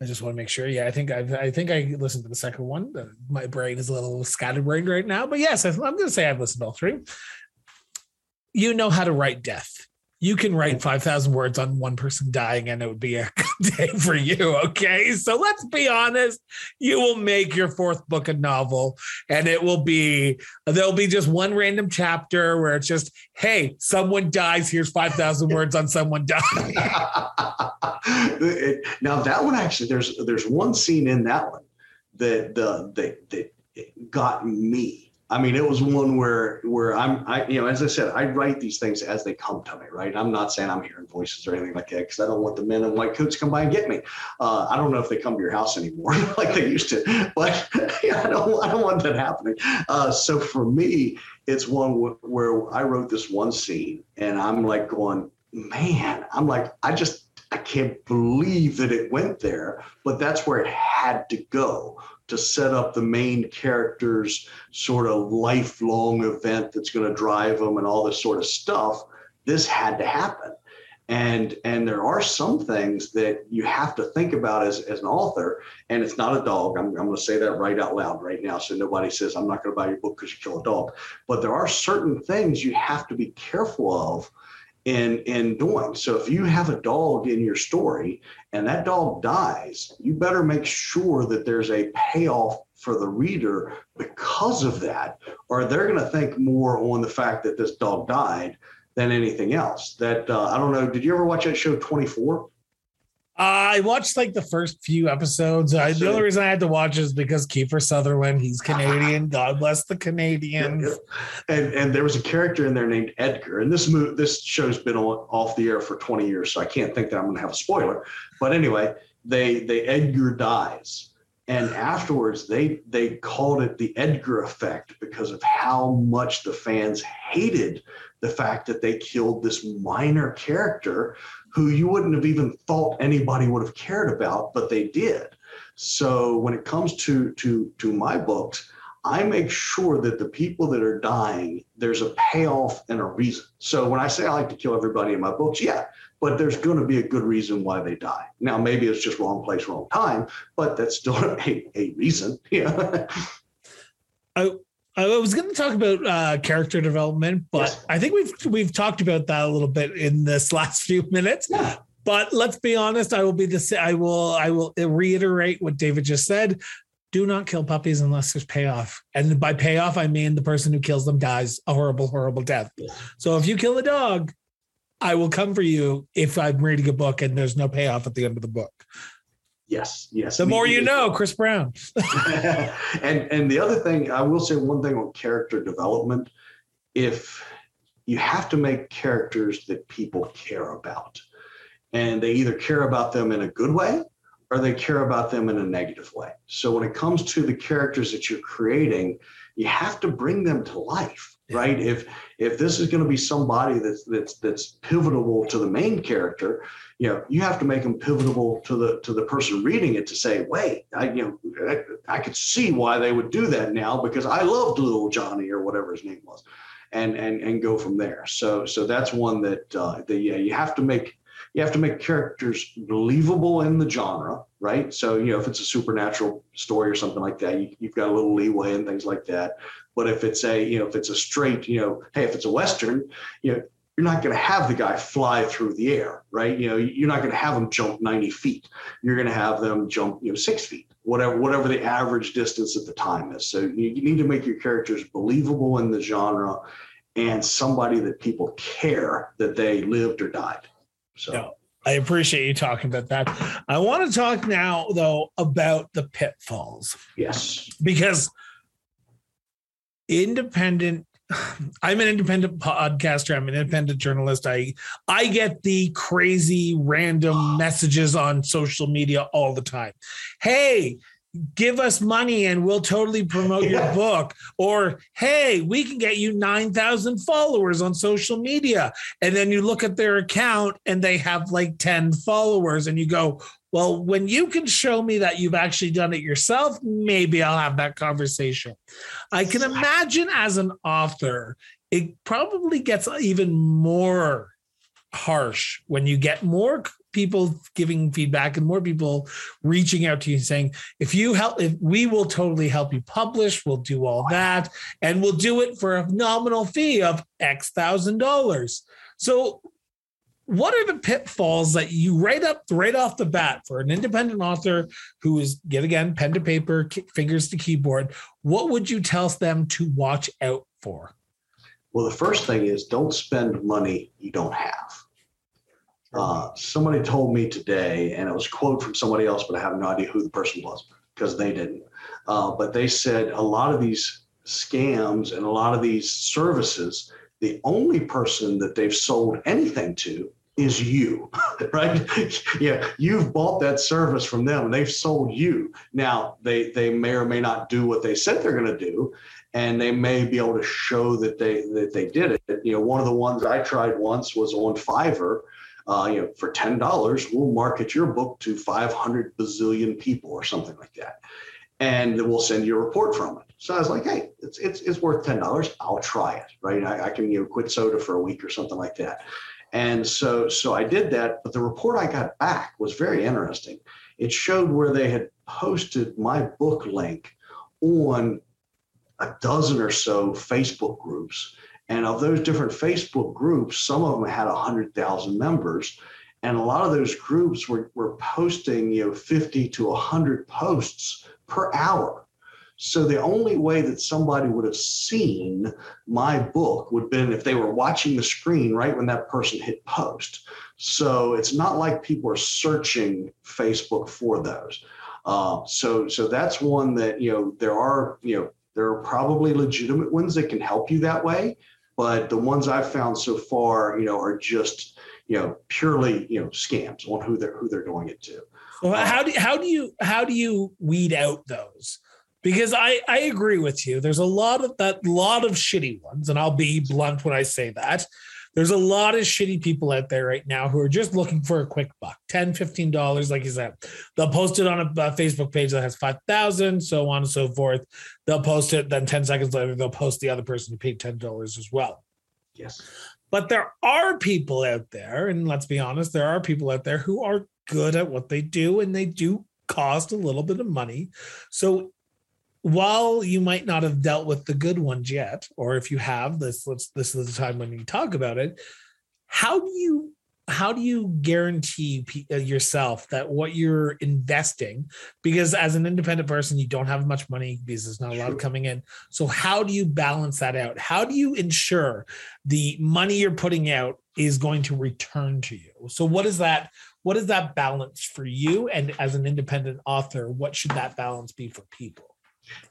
I just want to make sure. Yeah, I think I've, I think I listened to the second one. My brain is a little scatterbrained right now, but yes, I'm going to say I've listened to all three. You know how to write death you can write 5,000 words on one person dying and it would be a good day for you. Okay. So let's be honest. You will make your fourth book a novel and it will be, there'll be just one random chapter where it's just, hey, someone dies. Here's 5,000 words on someone dying. now, that one actually, there's, there's one scene in that one that, the, that, that got me I mean, it was one where where I'm, I you know, as I said, I write these things as they come to me, right? I'm not saying I'm hearing voices or anything like that because I don't want the men in white coats to come by and get me. Uh, I don't know if they come to your house anymore like they used to, but yeah, I don't, I don't want that happening. Uh, so for me, it's one w- where I wrote this one scene, and I'm like going, man, I'm like, I just I can't believe that it went there, but that's where it had to go to set up the main character's sort of lifelong event that's going to drive them and all this sort of stuff this had to happen. And and there are some things that you have to think about as, as an author and it's not a dog. I'm, I'm going to say that right out loud right now so nobody says i'm not going to buy your book because you kill a dog. But there are certain things you have to be careful of in in doing. So if you have a dog in your story and that dog dies, you better make sure that there's a payoff for the reader because of that, or they're going to think more on the fact that this dog died than anything else. That uh, I don't know. Did you ever watch that show Twenty Four? I watched like the first few episodes. I, the only reason I had to watch is because Kiefer Sutherland, he's Canadian. God bless the Canadians. Yeah, yeah. And and there was a character in there named Edgar. And this movie, this show's been on, off the air for 20 years, so I can't think that I'm going to have a spoiler. But anyway, they they Edgar dies, and afterwards they they called it the Edgar effect because of how much the fans hated the fact that they killed this minor character who you wouldn't have even thought anybody would have cared about, but they did. So when it comes to to to my books, I make sure that the people that are dying, there's a payoff and a reason. So when I say I like to kill everybody in my books, yeah, but there's going to be a good reason why they die. Now maybe it's just wrong place, wrong time, but that's still a, a reason. Yeah. I I was going to talk about uh, character development, but yes. I think we've we've talked about that a little bit in this last few minutes. Yeah. But let's be honest. I will be the I will I will reiterate what David just said. Do not kill puppies unless there's payoff, and by payoff I mean the person who kills them dies a horrible, horrible death. So if you kill a dog, I will come for you if I'm reading a book and there's no payoff at the end of the book. Yes, yes. The more you know, Chris Brown. and and the other thing, I will say one thing on character development. If you have to make characters that people care about, and they either care about them in a good way or they care about them in a negative way. So when it comes to the characters that you're creating, you have to bring them to life right if if this is going to be somebody that's that's that's pivotal to the main character you know you have to make them pivotal to the to the person reading it to say wait i you know i, I could see why they would do that now because i loved little johnny or whatever his name was and and and go from there so so that's one that uh yeah you have to make you have to make characters believable in the genre, right? So, you know, if it's a supernatural story or something like that, you, you, have got a little leeway and things like that. But if it's a, you know, if it's a straight, you know, hey, if it's a Western, you know, you're not going to have the guy fly through the air, right? You know, you're not going to have them jump 90 feet. You're going to have them jump, you know, six feet, whatever, whatever the average distance at the time is. So you, you need to make your characters believable in the genre and somebody that people care that they lived or died. So yeah, I appreciate you talking about that. I want to talk now though about the pitfalls. Yes. Because independent I'm an independent podcaster. I'm an independent journalist. I I get the crazy random messages on social media all the time. Hey, give us money and we'll totally promote yeah. your book. Or hey we can get you 9000 followers on social media. And then you look at their account and they have like 10 followers and you go well when you can show me that you've actually done it yourself maybe i'll have that conversation. I can imagine as an author it probably gets even more harsh when you get more people giving feedback and more people reaching out to you and saying if you help if we will totally help you publish we'll do all that and we'll do it for a nominal fee of x thousand dollars. So what are the pitfalls that you write up right off the bat for an independent author who is yet again pen to paper fingers to keyboard what would you tell them to watch out for? Well the first thing is don't spend money you don't have uh, somebody told me today, and it was a quote from somebody else, but I have no idea who the person was because they didn't. Uh, but they said a lot of these scams and a lot of these services, the only person that they've sold anything to is you, right? yeah, you've bought that service from them and they've sold you. Now they they may or may not do what they said they're going to do, and they may be able to show that they that they did it. You know, one of the ones I tried once was on Fiverr uh, you know, for ten dollars, we'll market your book to 500 bazillion people or something like that, and we'll send you a report from it. So I was like, hey, it's it's, it's worth ten dollars. I'll try it, right? I, I can you know quit soda for a week or something like that. And so so I did that, but the report I got back was very interesting. It showed where they had posted my book link on a dozen or so Facebook groups and of those different Facebook groups, some of them had 100,000 members. And a lot of those groups were, were posting, you know, 50 to 100 posts per hour. So the only way that somebody would have seen my book would have been if they were watching the screen right when that person hit post. So it's not like people are searching Facebook for those. Uh, so so that's one that you know there are you know there are probably legitimate ones that can help you that way but the ones I've found so far, you know, are just you know purely you know scams on who they're who they're doing it to. Well, how do how do you how do you weed out those? Because I I agree with you. There's a lot of that lot of shitty ones, and I'll be blunt when I say that. There's a lot of shitty people out there right now who are just looking for a quick buck 10 $15, like you said. They'll post it on a, a Facebook page that has 5,000, so on and so forth. They'll post it, then 10 seconds later, they'll post the other person who paid $10 as well. Yes. But there are people out there, and let's be honest, there are people out there who are good at what they do and they do cost a little bit of money. So while you might not have dealt with the good ones yet, or if you have, this let's this is the time when you talk about it. How do you how do you guarantee uh, yourself that what you're investing because as an independent person you don't have much money because there's not a lot coming in. So how do you balance that out? How do you ensure the money you're putting out is going to return to you? So what is that what is that balance for you? And as an independent author what should that balance be for people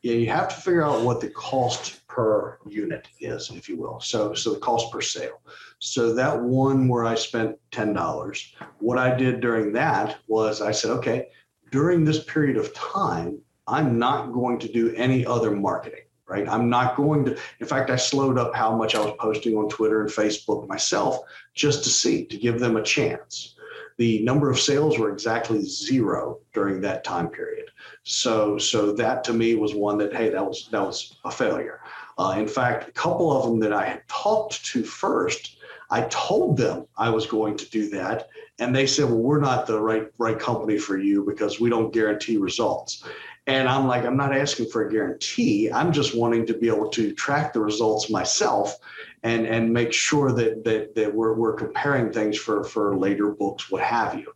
yeah, you have to figure out what the cost per unit is, if you will. So, so the cost per sale. So that one where I spent ten dollars, what I did during that was I said, okay, during this period of time, I'm not going to do any other marketing. Right. I'm not going to, in fact, I slowed up how much I was posting on Twitter and Facebook myself just to see, to give them a chance the number of sales were exactly zero during that time period. So, so that to me was one that hey, that was that was a failure. Uh, in fact, a couple of them that I had talked to first, I told them I was going to do that, and they said, "Well, we're not the right right company for you because we don't guarantee results." And I'm like, I'm not asking for a guarantee. I'm just wanting to be able to track the results myself and and make sure that that that we're we're comparing things for for later books, what have you.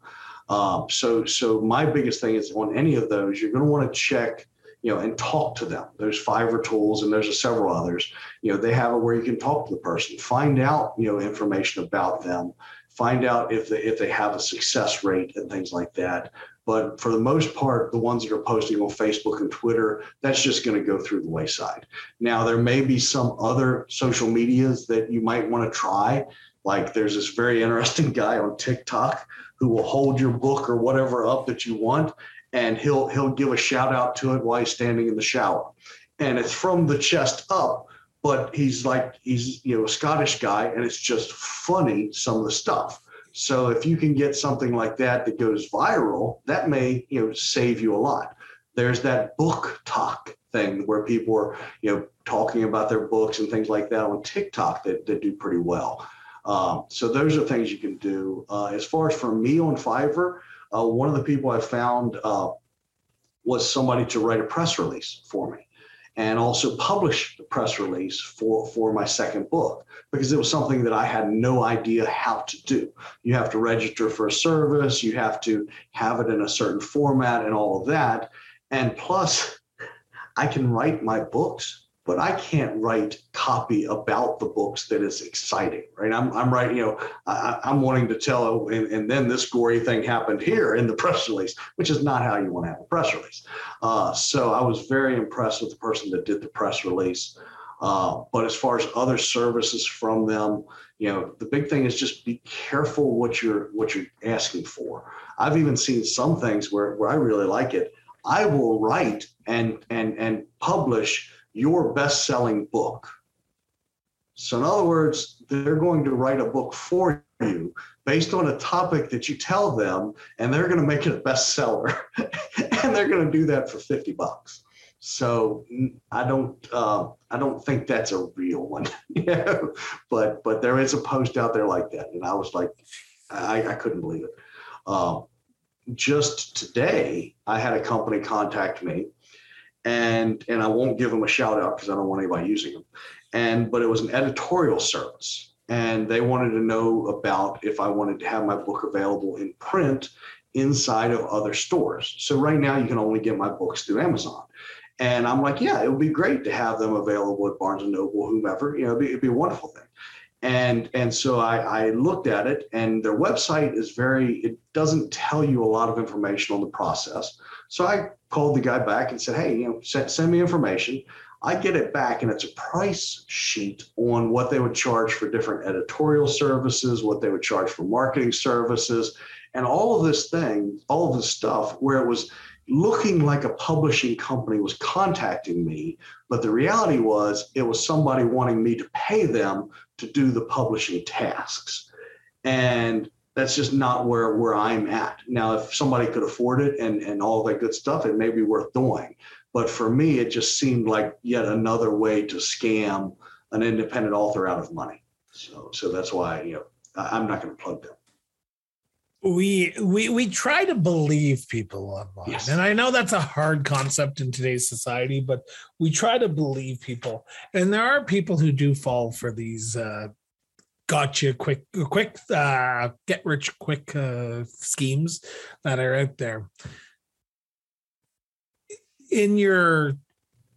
Um, so so my biggest thing is on any of those, you're going to want to check you know, and talk to them. There's Fiverr tools and there's several others. You know, they have it where you can talk to the person, find out, you know, information about them, find out if they if they have a success rate and things like that. But for the most part, the ones that are posting on Facebook and Twitter, that's just going to go through the wayside. Now, there may be some other social medias that you might want to try. Like there's this very interesting guy on TikTok who will hold your book or whatever up that you want, and he'll he'll give a shout out to it while he's standing in the shower. And it's from the chest up, but he's like he's you know a Scottish guy, and it's just funny some of the stuff. So if you can get something like that that goes viral, that may you know save you a lot. There's that BookTok thing where people are you know talking about their books and things like that on TikTok that, that do pretty well. Um, so those are things you can do. Uh, as far as for me on Fiverr, uh, one of the people I found uh, was somebody to write a press release for me and also publish the press release for, for my second book because it was something that I had no idea how to do. You have to register for a service, you have to have it in a certain format and all of that. And plus, I can write my books but I can't write copy about the books that is exciting, right? I'm, I'm writing, you know, I, am wanting to tell, and, and, then this gory thing happened here in the press release, which is not how you want to have a press release. Uh, so I was very impressed with the person that did the press release. Uh, but as far as other services from them, you know, the big thing is just be careful what you're what you're asking for. I've even seen some things where where I really like it. I will write and and and publish your best selling book. So, in other words, they're going to write a book for you based on a topic that you tell them, and they're going to make it a bestseller. and they're going to do that for 50 bucks. So I don't, uh, I don't think that's a real one, yeah. But but there is a post out there like that, and I was like, I, I couldn't believe it. Um, just today, I had a company contact me and and I won't give them a shout out because I don't want anybody using them. And but it was an editorial service, and they wanted to know about if I wanted to have my book available in print inside of other stores. So right now you can only get my books through Amazon. And I'm like, yeah, it would be great to have them available at Barnes and Noble, whomever. You know, it'd be, it'd be a wonderful thing. And and so I, I looked at it, and their website is very. It doesn't tell you a lot of information on the process. So I called the guy back and said, hey, you know, send, send me information. I get it back, and it's a price sheet on what they would charge for different editorial services, what they would charge for marketing services, and all of this thing, all of this stuff, where it was looking like a publishing company was contacting me, but the reality was it was somebody wanting me to pay them to do the publishing tasks. And that's just not where where I'm at. Now, if somebody could afford it and and all that good stuff, it may be worth doing. But for me, it just seemed like yet another way to scam an independent author out of money. So so that's why you know I'm not going to plug them. We we we try to believe people online, yes. and I know that's a hard concept in today's society, but we try to believe people, and there are people who do fall for these uh, gotcha quick quick uh, get rich quick uh, schemes that are out there. In your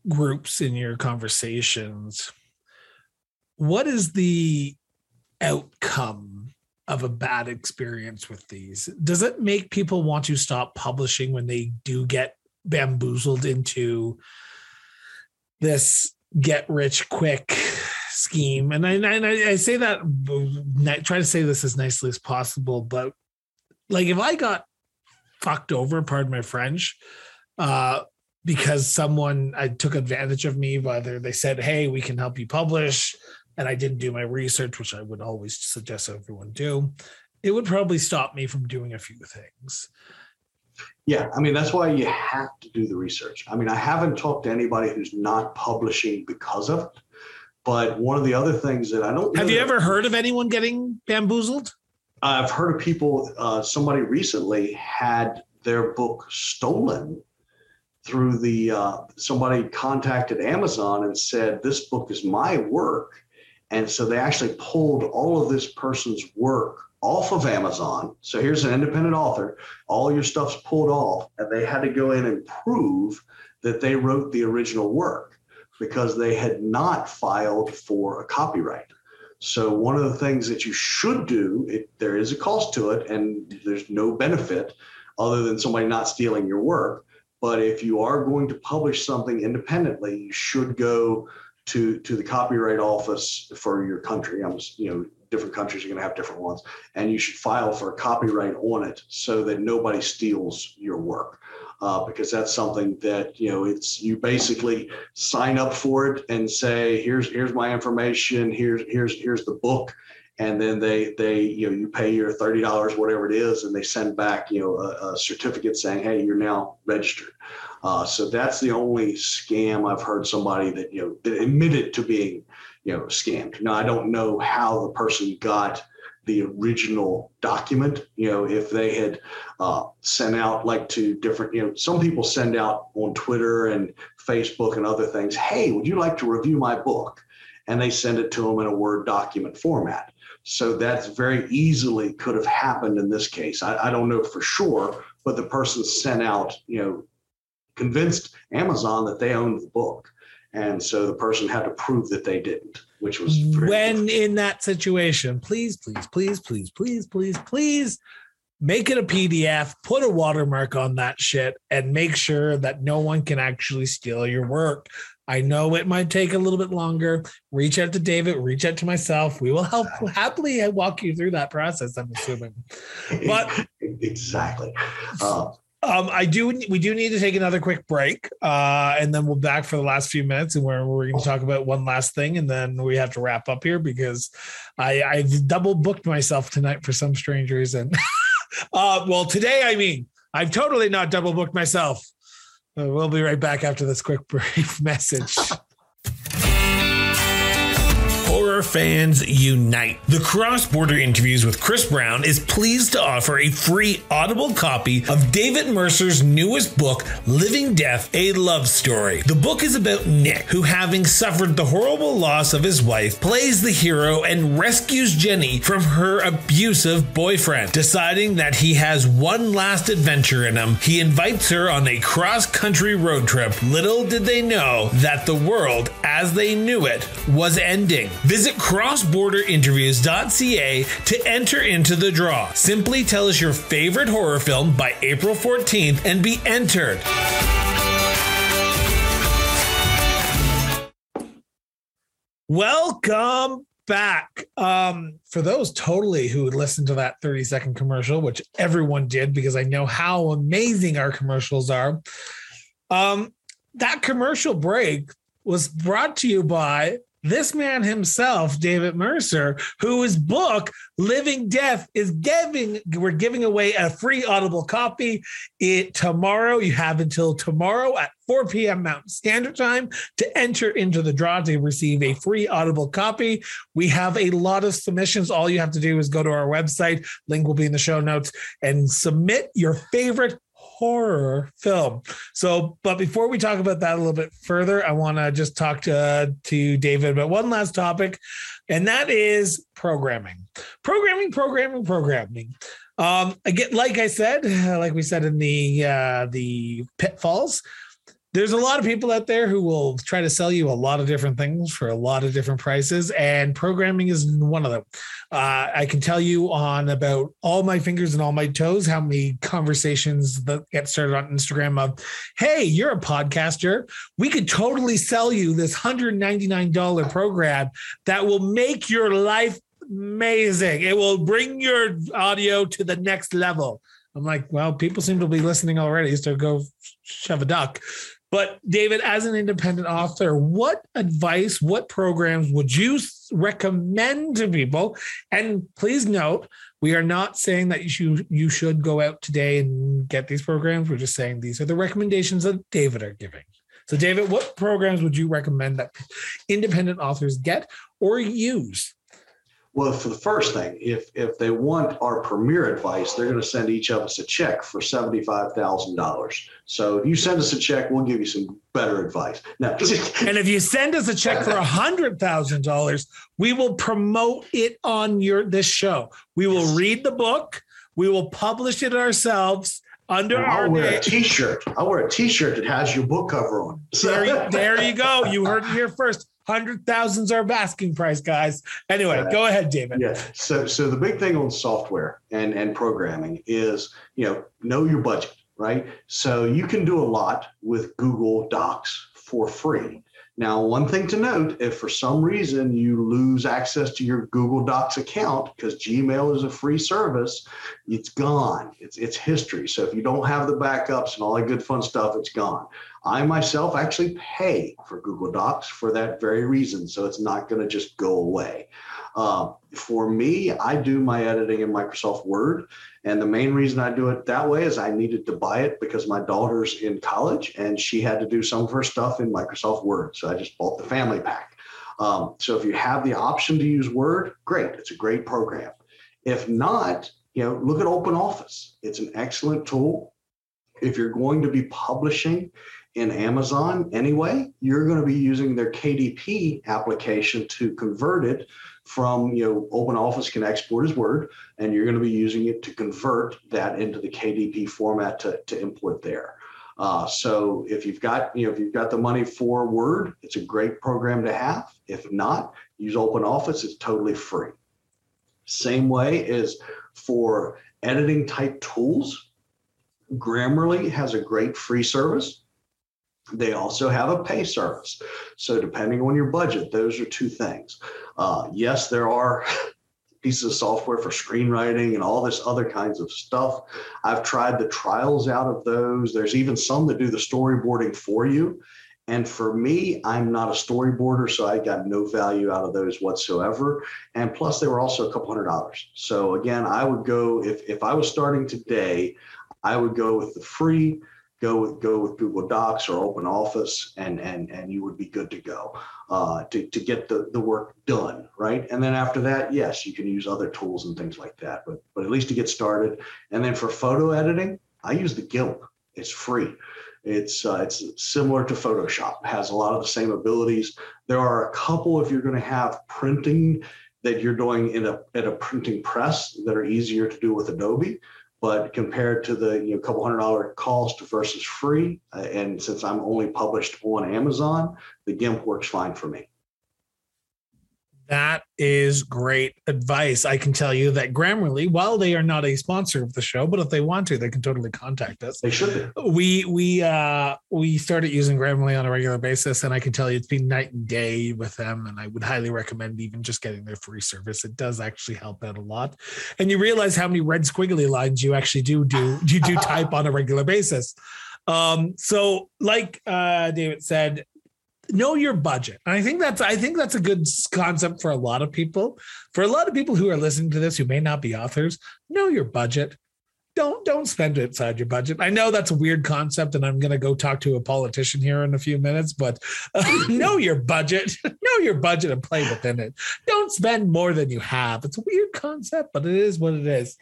groups in your conversations what is the outcome of a bad experience with these? Does it make people want to stop publishing when they do get bamboozled into this get rich quick scheme, and I, and I, I say that I try to say this as nicely as possible, but like if I got fucked over, pardon my French, uh, because someone I took advantage of me, whether they said, "Hey, we can help you publish," and I didn't do my research, which I would always suggest everyone do, it would probably stop me from doing a few things. Yeah, I mean that's why you have to do the research. I mean, I haven't talked to anybody who's not publishing because of it. But one of the other things that I don't have you ever heard of anyone getting bamboozled? I've heard of people. Uh, somebody recently had their book stolen through the. Uh, somebody contacted Amazon and said this book is my work, and so they actually pulled all of this person's work off of Amazon. So here's an independent author. All your stuff's pulled off, and they had to go in and prove that they wrote the original work because they had not filed for a copyright. So one of the things that you should do, it, there is a cost to it, and there's no benefit other than somebody not stealing your work. But if you are going to publish something independently, you should go to to the copyright office for your country. I'm, you know, different countries are going to have different ones, and you should file for a copyright on it so that nobody steals your work uh, because that's something that you know it's you basically sign up for it and say here's here's my information here's here's here's the book and then they they you know you pay your thirty dollars whatever it is and they send back you know a, a certificate saying hey you're now registered uh, so that's the only scam I've heard somebody that you know that admitted to being you know, scammed. Now, I don't know how the person got the original document. You know, if they had uh, sent out like to different, you know, some people send out on Twitter and Facebook and other things, hey, would you like to review my book? And they send it to them in a Word document format. So that's very easily could have happened in this case. I, I don't know for sure, but the person sent out, you know, convinced Amazon that they owned the book. And so the person had to prove that they didn't, which was when in that situation, please, please, please, please, please, please, please make it a PDF, put a watermark on that shit, and make sure that no one can actually steal your work. I know it might take a little bit longer. Reach out to David, reach out to myself. We will help happily walk you through that process, I'm assuming. But exactly. Uh, um, I do. We do need to take another quick break, uh, and then we'll back for the last few minutes, and where we're going to talk about one last thing, and then we have to wrap up here because I, I've double booked myself tonight for some strange reason. uh, well, today, I mean, I've totally not double booked myself. We'll be right back after this quick brief message. Horror fans unite. The Cross Border Interviews with Chris Brown is pleased to offer a free audible copy of David Mercer's newest book, Living Death A Love Story. The book is about Nick, who, having suffered the horrible loss of his wife, plays the hero and rescues Jenny from her abusive boyfriend. Deciding that he has one last adventure in him, he invites her on a cross country road trip. Little did they know that the world, as they knew it, was ending. Visit crossborderinterviews.ca to enter into the draw. Simply tell us your favorite horror film by April 14th and be entered. Welcome back. Um, for those totally who listened to that 30 second commercial, which everyone did because I know how amazing our commercials are. Um, that commercial break was brought to you by this man himself, David Mercer, whose book Living Death is giving we're giving away a free audible copy it tomorrow. You have until tomorrow at 4 p.m. Mountain Standard Time to enter into the draw to receive a free audible copy. We have a lot of submissions. All you have to do is go to our website, link will be in the show notes, and submit your favorite horror film. So, but before we talk about that a little bit further, I want to just talk to to David about one last topic, and that is programming, programming, programming, programming. Um, again, like I said, like we said in the uh, the pitfalls, there's a lot of people out there who will try to sell you a lot of different things for a lot of different prices, and programming is one of them. Uh, I can tell you on about all my fingers and all my toes how many conversations that get started on Instagram of, "Hey, you're a podcaster. We could totally sell you this hundred ninety nine dollar program that will make your life amazing. It will bring your audio to the next level." I'm like, well, people seem to be listening already, so go shove a duck. But David, as an independent author, what advice, what programs would you recommend to people? And please note, we are not saying that you should, you should go out today and get these programs. We're just saying these are the recommendations that David are giving. So, David, what programs would you recommend that independent authors get or use? Well, for the first thing, if if they want our premier advice, they're going to send each of us a check for seventy five thousand dollars. So if you send us a check, we'll give you some better advice. Now, and if you send us a check for a hundred thousand dollars, we will promote it on your this show. We will yes. read the book. We will publish it ourselves under and our I'll wear name. a t-shirt. I'll wear a t-shirt that has your book cover on. there, you, there you go. You heard it here first hundred thousands are asking price, guys. Anyway, uh, go ahead, David. Yeah. So so the big thing on software and and programming is you know know your budget, right? So you can do a lot with Google Docs for free. Now, one thing to note if for some reason you lose access to your Google Docs account because Gmail is a free service, it's gone. It's, it's history. So if you don't have the backups and all that good fun stuff, it's gone. I myself actually pay for Google Docs for that very reason. So it's not going to just go away. Uh, for me, I do my editing in Microsoft Word. And the main reason I do it that way is I needed to buy it because my daughter's in college and she had to do some of her stuff in Microsoft Word. So I just bought the family pack. Um, so if you have the option to use Word, great. It's a great program. If not, you know, look at Open Office. It's an excellent tool. If you're going to be publishing in Amazon anyway, you're going to be using their KDP application to convert it from, you know, Open Office can export as Word, and you're going to be using it to convert that into the KDP format to, to import there. Uh, so if you've got, you know, if you've got the money for Word, it's a great program to have. If not, use Open Office. It's totally free. Same way as for editing type tools. Grammarly has a great free service. They also have a pay service. So, depending on your budget, those are two things. Uh, yes, there are pieces of software for screenwriting and all this other kinds of stuff. I've tried the trials out of those. There's even some that do the storyboarding for you. And for me, I'm not a storyboarder, so I got no value out of those whatsoever. And plus, they were also a couple hundred dollars. So again, I would go if if I was starting today, I would go with the free, go with go with Google Docs or Open Office, and and and you would be good to go uh, to to get the the work done, right? And then after that, yes, you can use other tools and things like that. But but at least to get started. And then for photo editing, I use the GIMP. It's free. It's uh, it's similar to Photoshop. Has a lot of the same abilities. There are a couple if you're going to have printing that you're doing in a at a printing press that are easier to do with Adobe. But compared to the you know couple hundred dollar cost versus free, uh, and since I'm only published on Amazon, the GIMP works fine for me. That is great advice. I can tell you that Grammarly, while they are not a sponsor of the show, but if they want to, they can totally contact us. They should. We we uh we started using Grammarly on a regular basis, and I can tell you it's been night and day with them. And I would highly recommend even just getting their free service. It does actually help out a lot. And you realize how many red squiggly lines you actually do do you do type on a regular basis. Um, so like uh David said, know your budget. And I think that's I think that's a good concept for a lot of people. For a lot of people who are listening to this who may not be authors, know your budget. Don't don't spend it outside your budget. I know that's a weird concept, and I'm going to go talk to a politician here in a few minutes. But uh, know your budget, know your budget, and play within it. Don't spend more than you have. It's a weird concept, but it is what it is.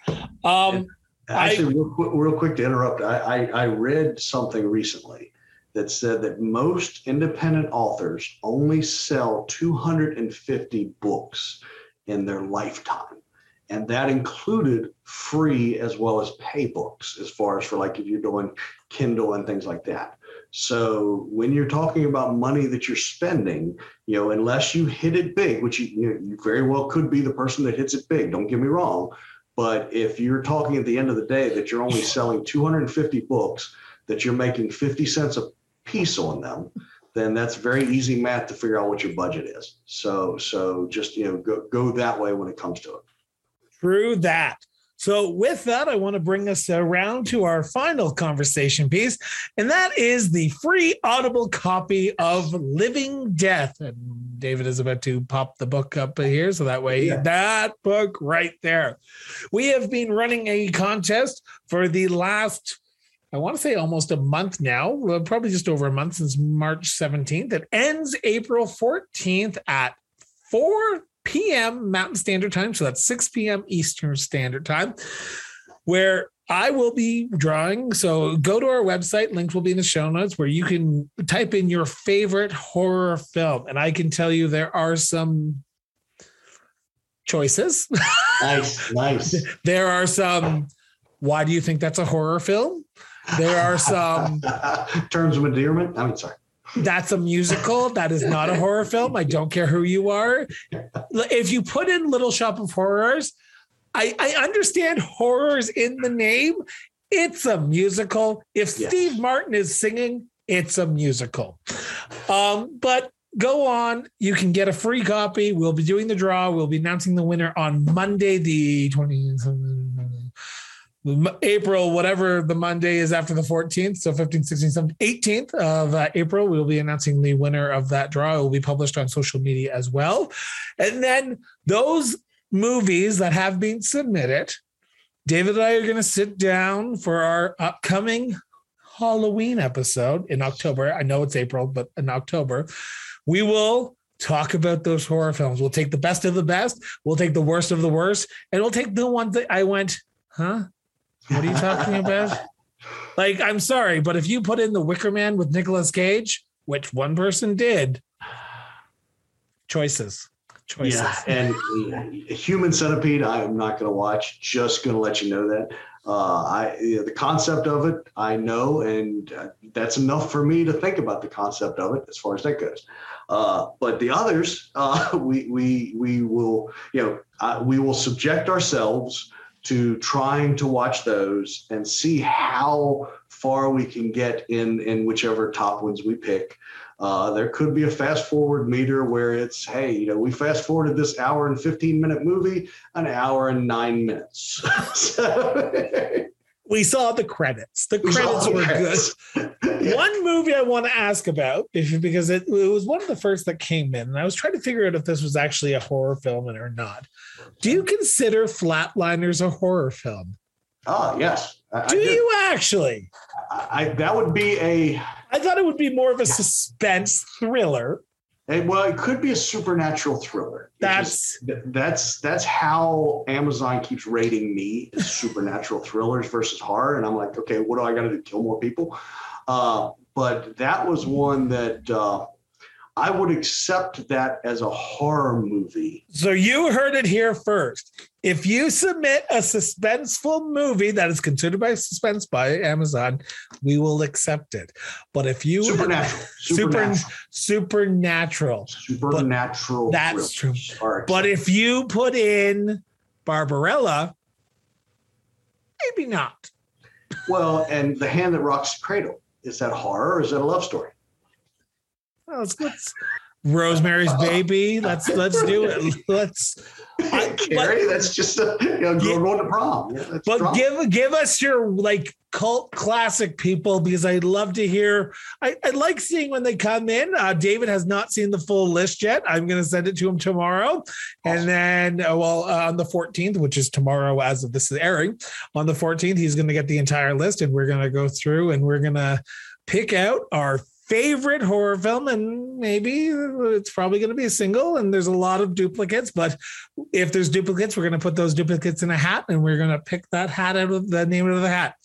Um, Actually, I, real, quick, real quick to interrupt, I, I, I read something recently that said that most independent authors only sell 250 books in their lifetime. And that included free as well as pay books, as far as for like if you're doing Kindle and things like that. So when you're talking about money that you're spending, you know, unless you hit it big, which you, you, know, you very well could be the person that hits it big, don't get me wrong. But if you're talking at the end of the day that you're only selling 250 books, that you're making 50 cents a piece on them, then that's very easy math to figure out what your budget is. So so just you know go go that way when it comes to it. True that. So, with that, I want to bring us around to our final conversation piece, and that is the free audible copy of Living Death. And David is about to pop the book up here. So that way, yeah. that book right there. We have been running a contest for the last I want to say almost a month now, probably just over a month since March 17th. It ends April 14th at 4 p.m. Mountain Standard Time. So that's 6 p.m. Eastern Standard Time, where I will be drawing. So go to our website, links will be in the show notes, where you can type in your favorite horror film. And I can tell you there are some choices. Nice, nice. there are some. Why do you think that's a horror film? There are some terms of endearment. I'm sorry. That's a musical. That is not a horror film. I don't care who you are. If you put in Little Shop of Horrors, I, I understand horrors in the name. It's a musical. If yes. Steve Martin is singing, it's a musical. Um, but go on. You can get a free copy. We'll be doing the draw. We'll be announcing the winner on Monday, the 20th. April, whatever the Monday is after the 14th. So 15th, 16th, 17th, 18th of uh, April, we will be announcing the winner of that draw. It will be published on social media as well. And then those movies that have been submitted, David and I are going to sit down for our upcoming Halloween episode in October. I know it's April, but in October, we will talk about those horror films. We'll take the best of the best, we'll take the worst of the worst, and we'll take the ones that I went, huh? What are you talking about? like, I'm sorry, but if you put in the Wicker Man with Nicolas Cage, which one person did, choices. Choices. Yeah, and Human Centipede, I'm not going to watch. Just going to let you know that. Uh, I you know, the concept of it, I know, and uh, that's enough for me to think about the concept of it as far as that goes. Uh, but the others, uh, we we we will you know uh, we will subject ourselves to trying to watch those and see how far we can get in in whichever top ones we pick. Uh, there could be a fast forward meter where it's, hey, you know, we fast forwarded this hour and 15 minute movie an hour and nine minutes. so, we saw the credits. The credits were good. yeah. One movie I want to ask about, if, because it, it, was one of the first that came in, and I was trying to figure out if this was actually a horror film or not. Do you consider Flatliners a horror film? Oh yes. I, do, I do you actually? I, that would be a. I thought it would be more of a suspense thriller. And, well, it could be a supernatural thriller. That's that's that's how Amazon keeps rating me supernatural thrillers versus horror, and I'm like, okay, what do I got to do? Kill more people? Uh, but that was one that uh, I would accept that as a horror movie. So you heard it here first. If you submit a suspenseful movie that is considered by suspense by Amazon, we will accept it. But if you supernatural, supernatural, supernatural, supernatural, that's true. But if you put in Barbarella, maybe not. Well, and the hand that rocks the cradle is that horror or is that a love story? Let's, let's Rosemary's Baby. Let's let's do it. Let's. I, Carrie, that's just a you know, yeah, going to prom. Yeah, but drama. give give us your like cult classic people because I love to hear. I, I like seeing when they come in. Uh, David has not seen the full list yet. I'm going to send it to him tomorrow, awesome. and then uh, well uh, on the 14th, which is tomorrow as of this is airing, on the 14th he's going to get the entire list, and we're going to go through and we're going to pick out our favorite horror film, and maybe it's probably going to be a single, and there's a lot of duplicates. But if there's duplicates, we're going to put those duplicates in a hat, and we're going to pick that hat out of the name of the hat.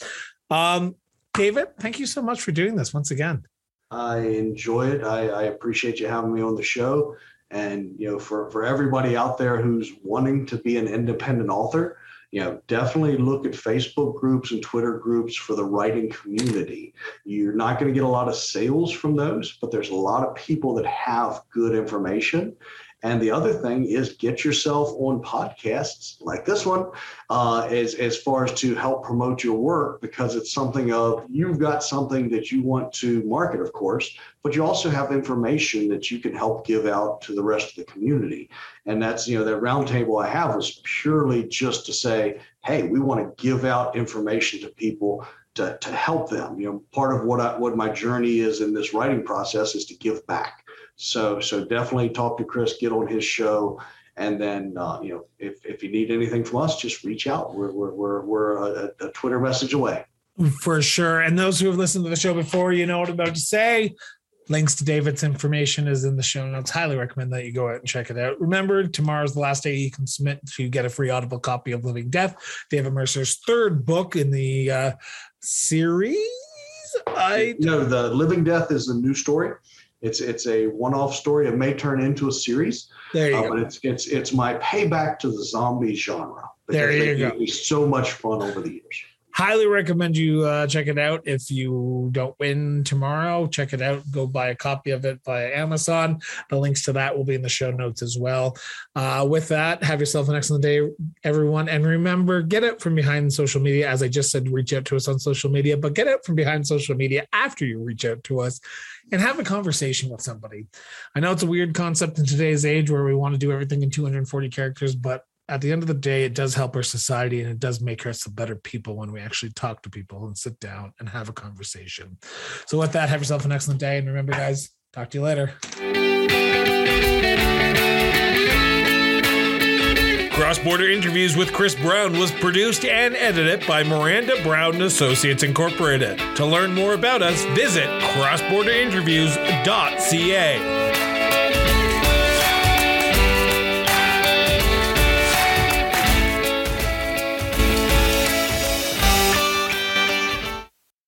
Um, David, thank you so much for doing this once again. I enjoy it. I, I appreciate you having me on the show. And you know, for for everybody out there who's wanting to be an independent author, you know, definitely look at Facebook groups and Twitter groups for the writing community. You're not going to get a lot of sales from those, but there's a lot of people that have good information. And the other thing is get yourself on podcasts like this one, uh, as, as far as to help promote your work, because it's something of you've got something that you want to market, of course, but you also have information that you can help give out to the rest of the community. And that's, you know, that roundtable I have was purely just to say, hey, we want to give out information to people to, to help them. You know, part of what I, what my journey is in this writing process is to give back. So so definitely talk to Chris, get on his show, and then uh, you know if if you need anything from us, just reach out. We're we're we're, we're a, a Twitter message away. For sure. And those who have listened to the show before, you know what I'm about to say. Links to David's information is in the show notes. Highly recommend that you go out and check it out. Remember, tomorrow's the last day you can submit to get a free Audible copy of Living Death, David Mercer's third book in the uh, series. I no, the Living Death is a new story. It's it's a one-off story. It may turn into a series. There you uh, go. But it's it's it's my payback to the zombie genre. There you go. It's so much fun over the years highly recommend you uh, check it out. If you don't win tomorrow, check it out. Go buy a copy of it via Amazon. The links to that will be in the show notes as well. Uh, with that, have yourself an excellent day, everyone. And remember, get it from behind social media. As I just said, reach out to us on social media, but get it from behind social media after you reach out to us and have a conversation with somebody. I know it's a weird concept in today's age where we want to do everything in 240 characters, but at the end of the day, it does help our society and it does make us a better people when we actually talk to people and sit down and have a conversation. So, with that, have yourself an excellent day. And remember, guys, talk to you later. Cross Border Interviews with Chris Brown was produced and edited by Miranda Brown Associates Incorporated. To learn more about us, visit crossborderinterviews.ca.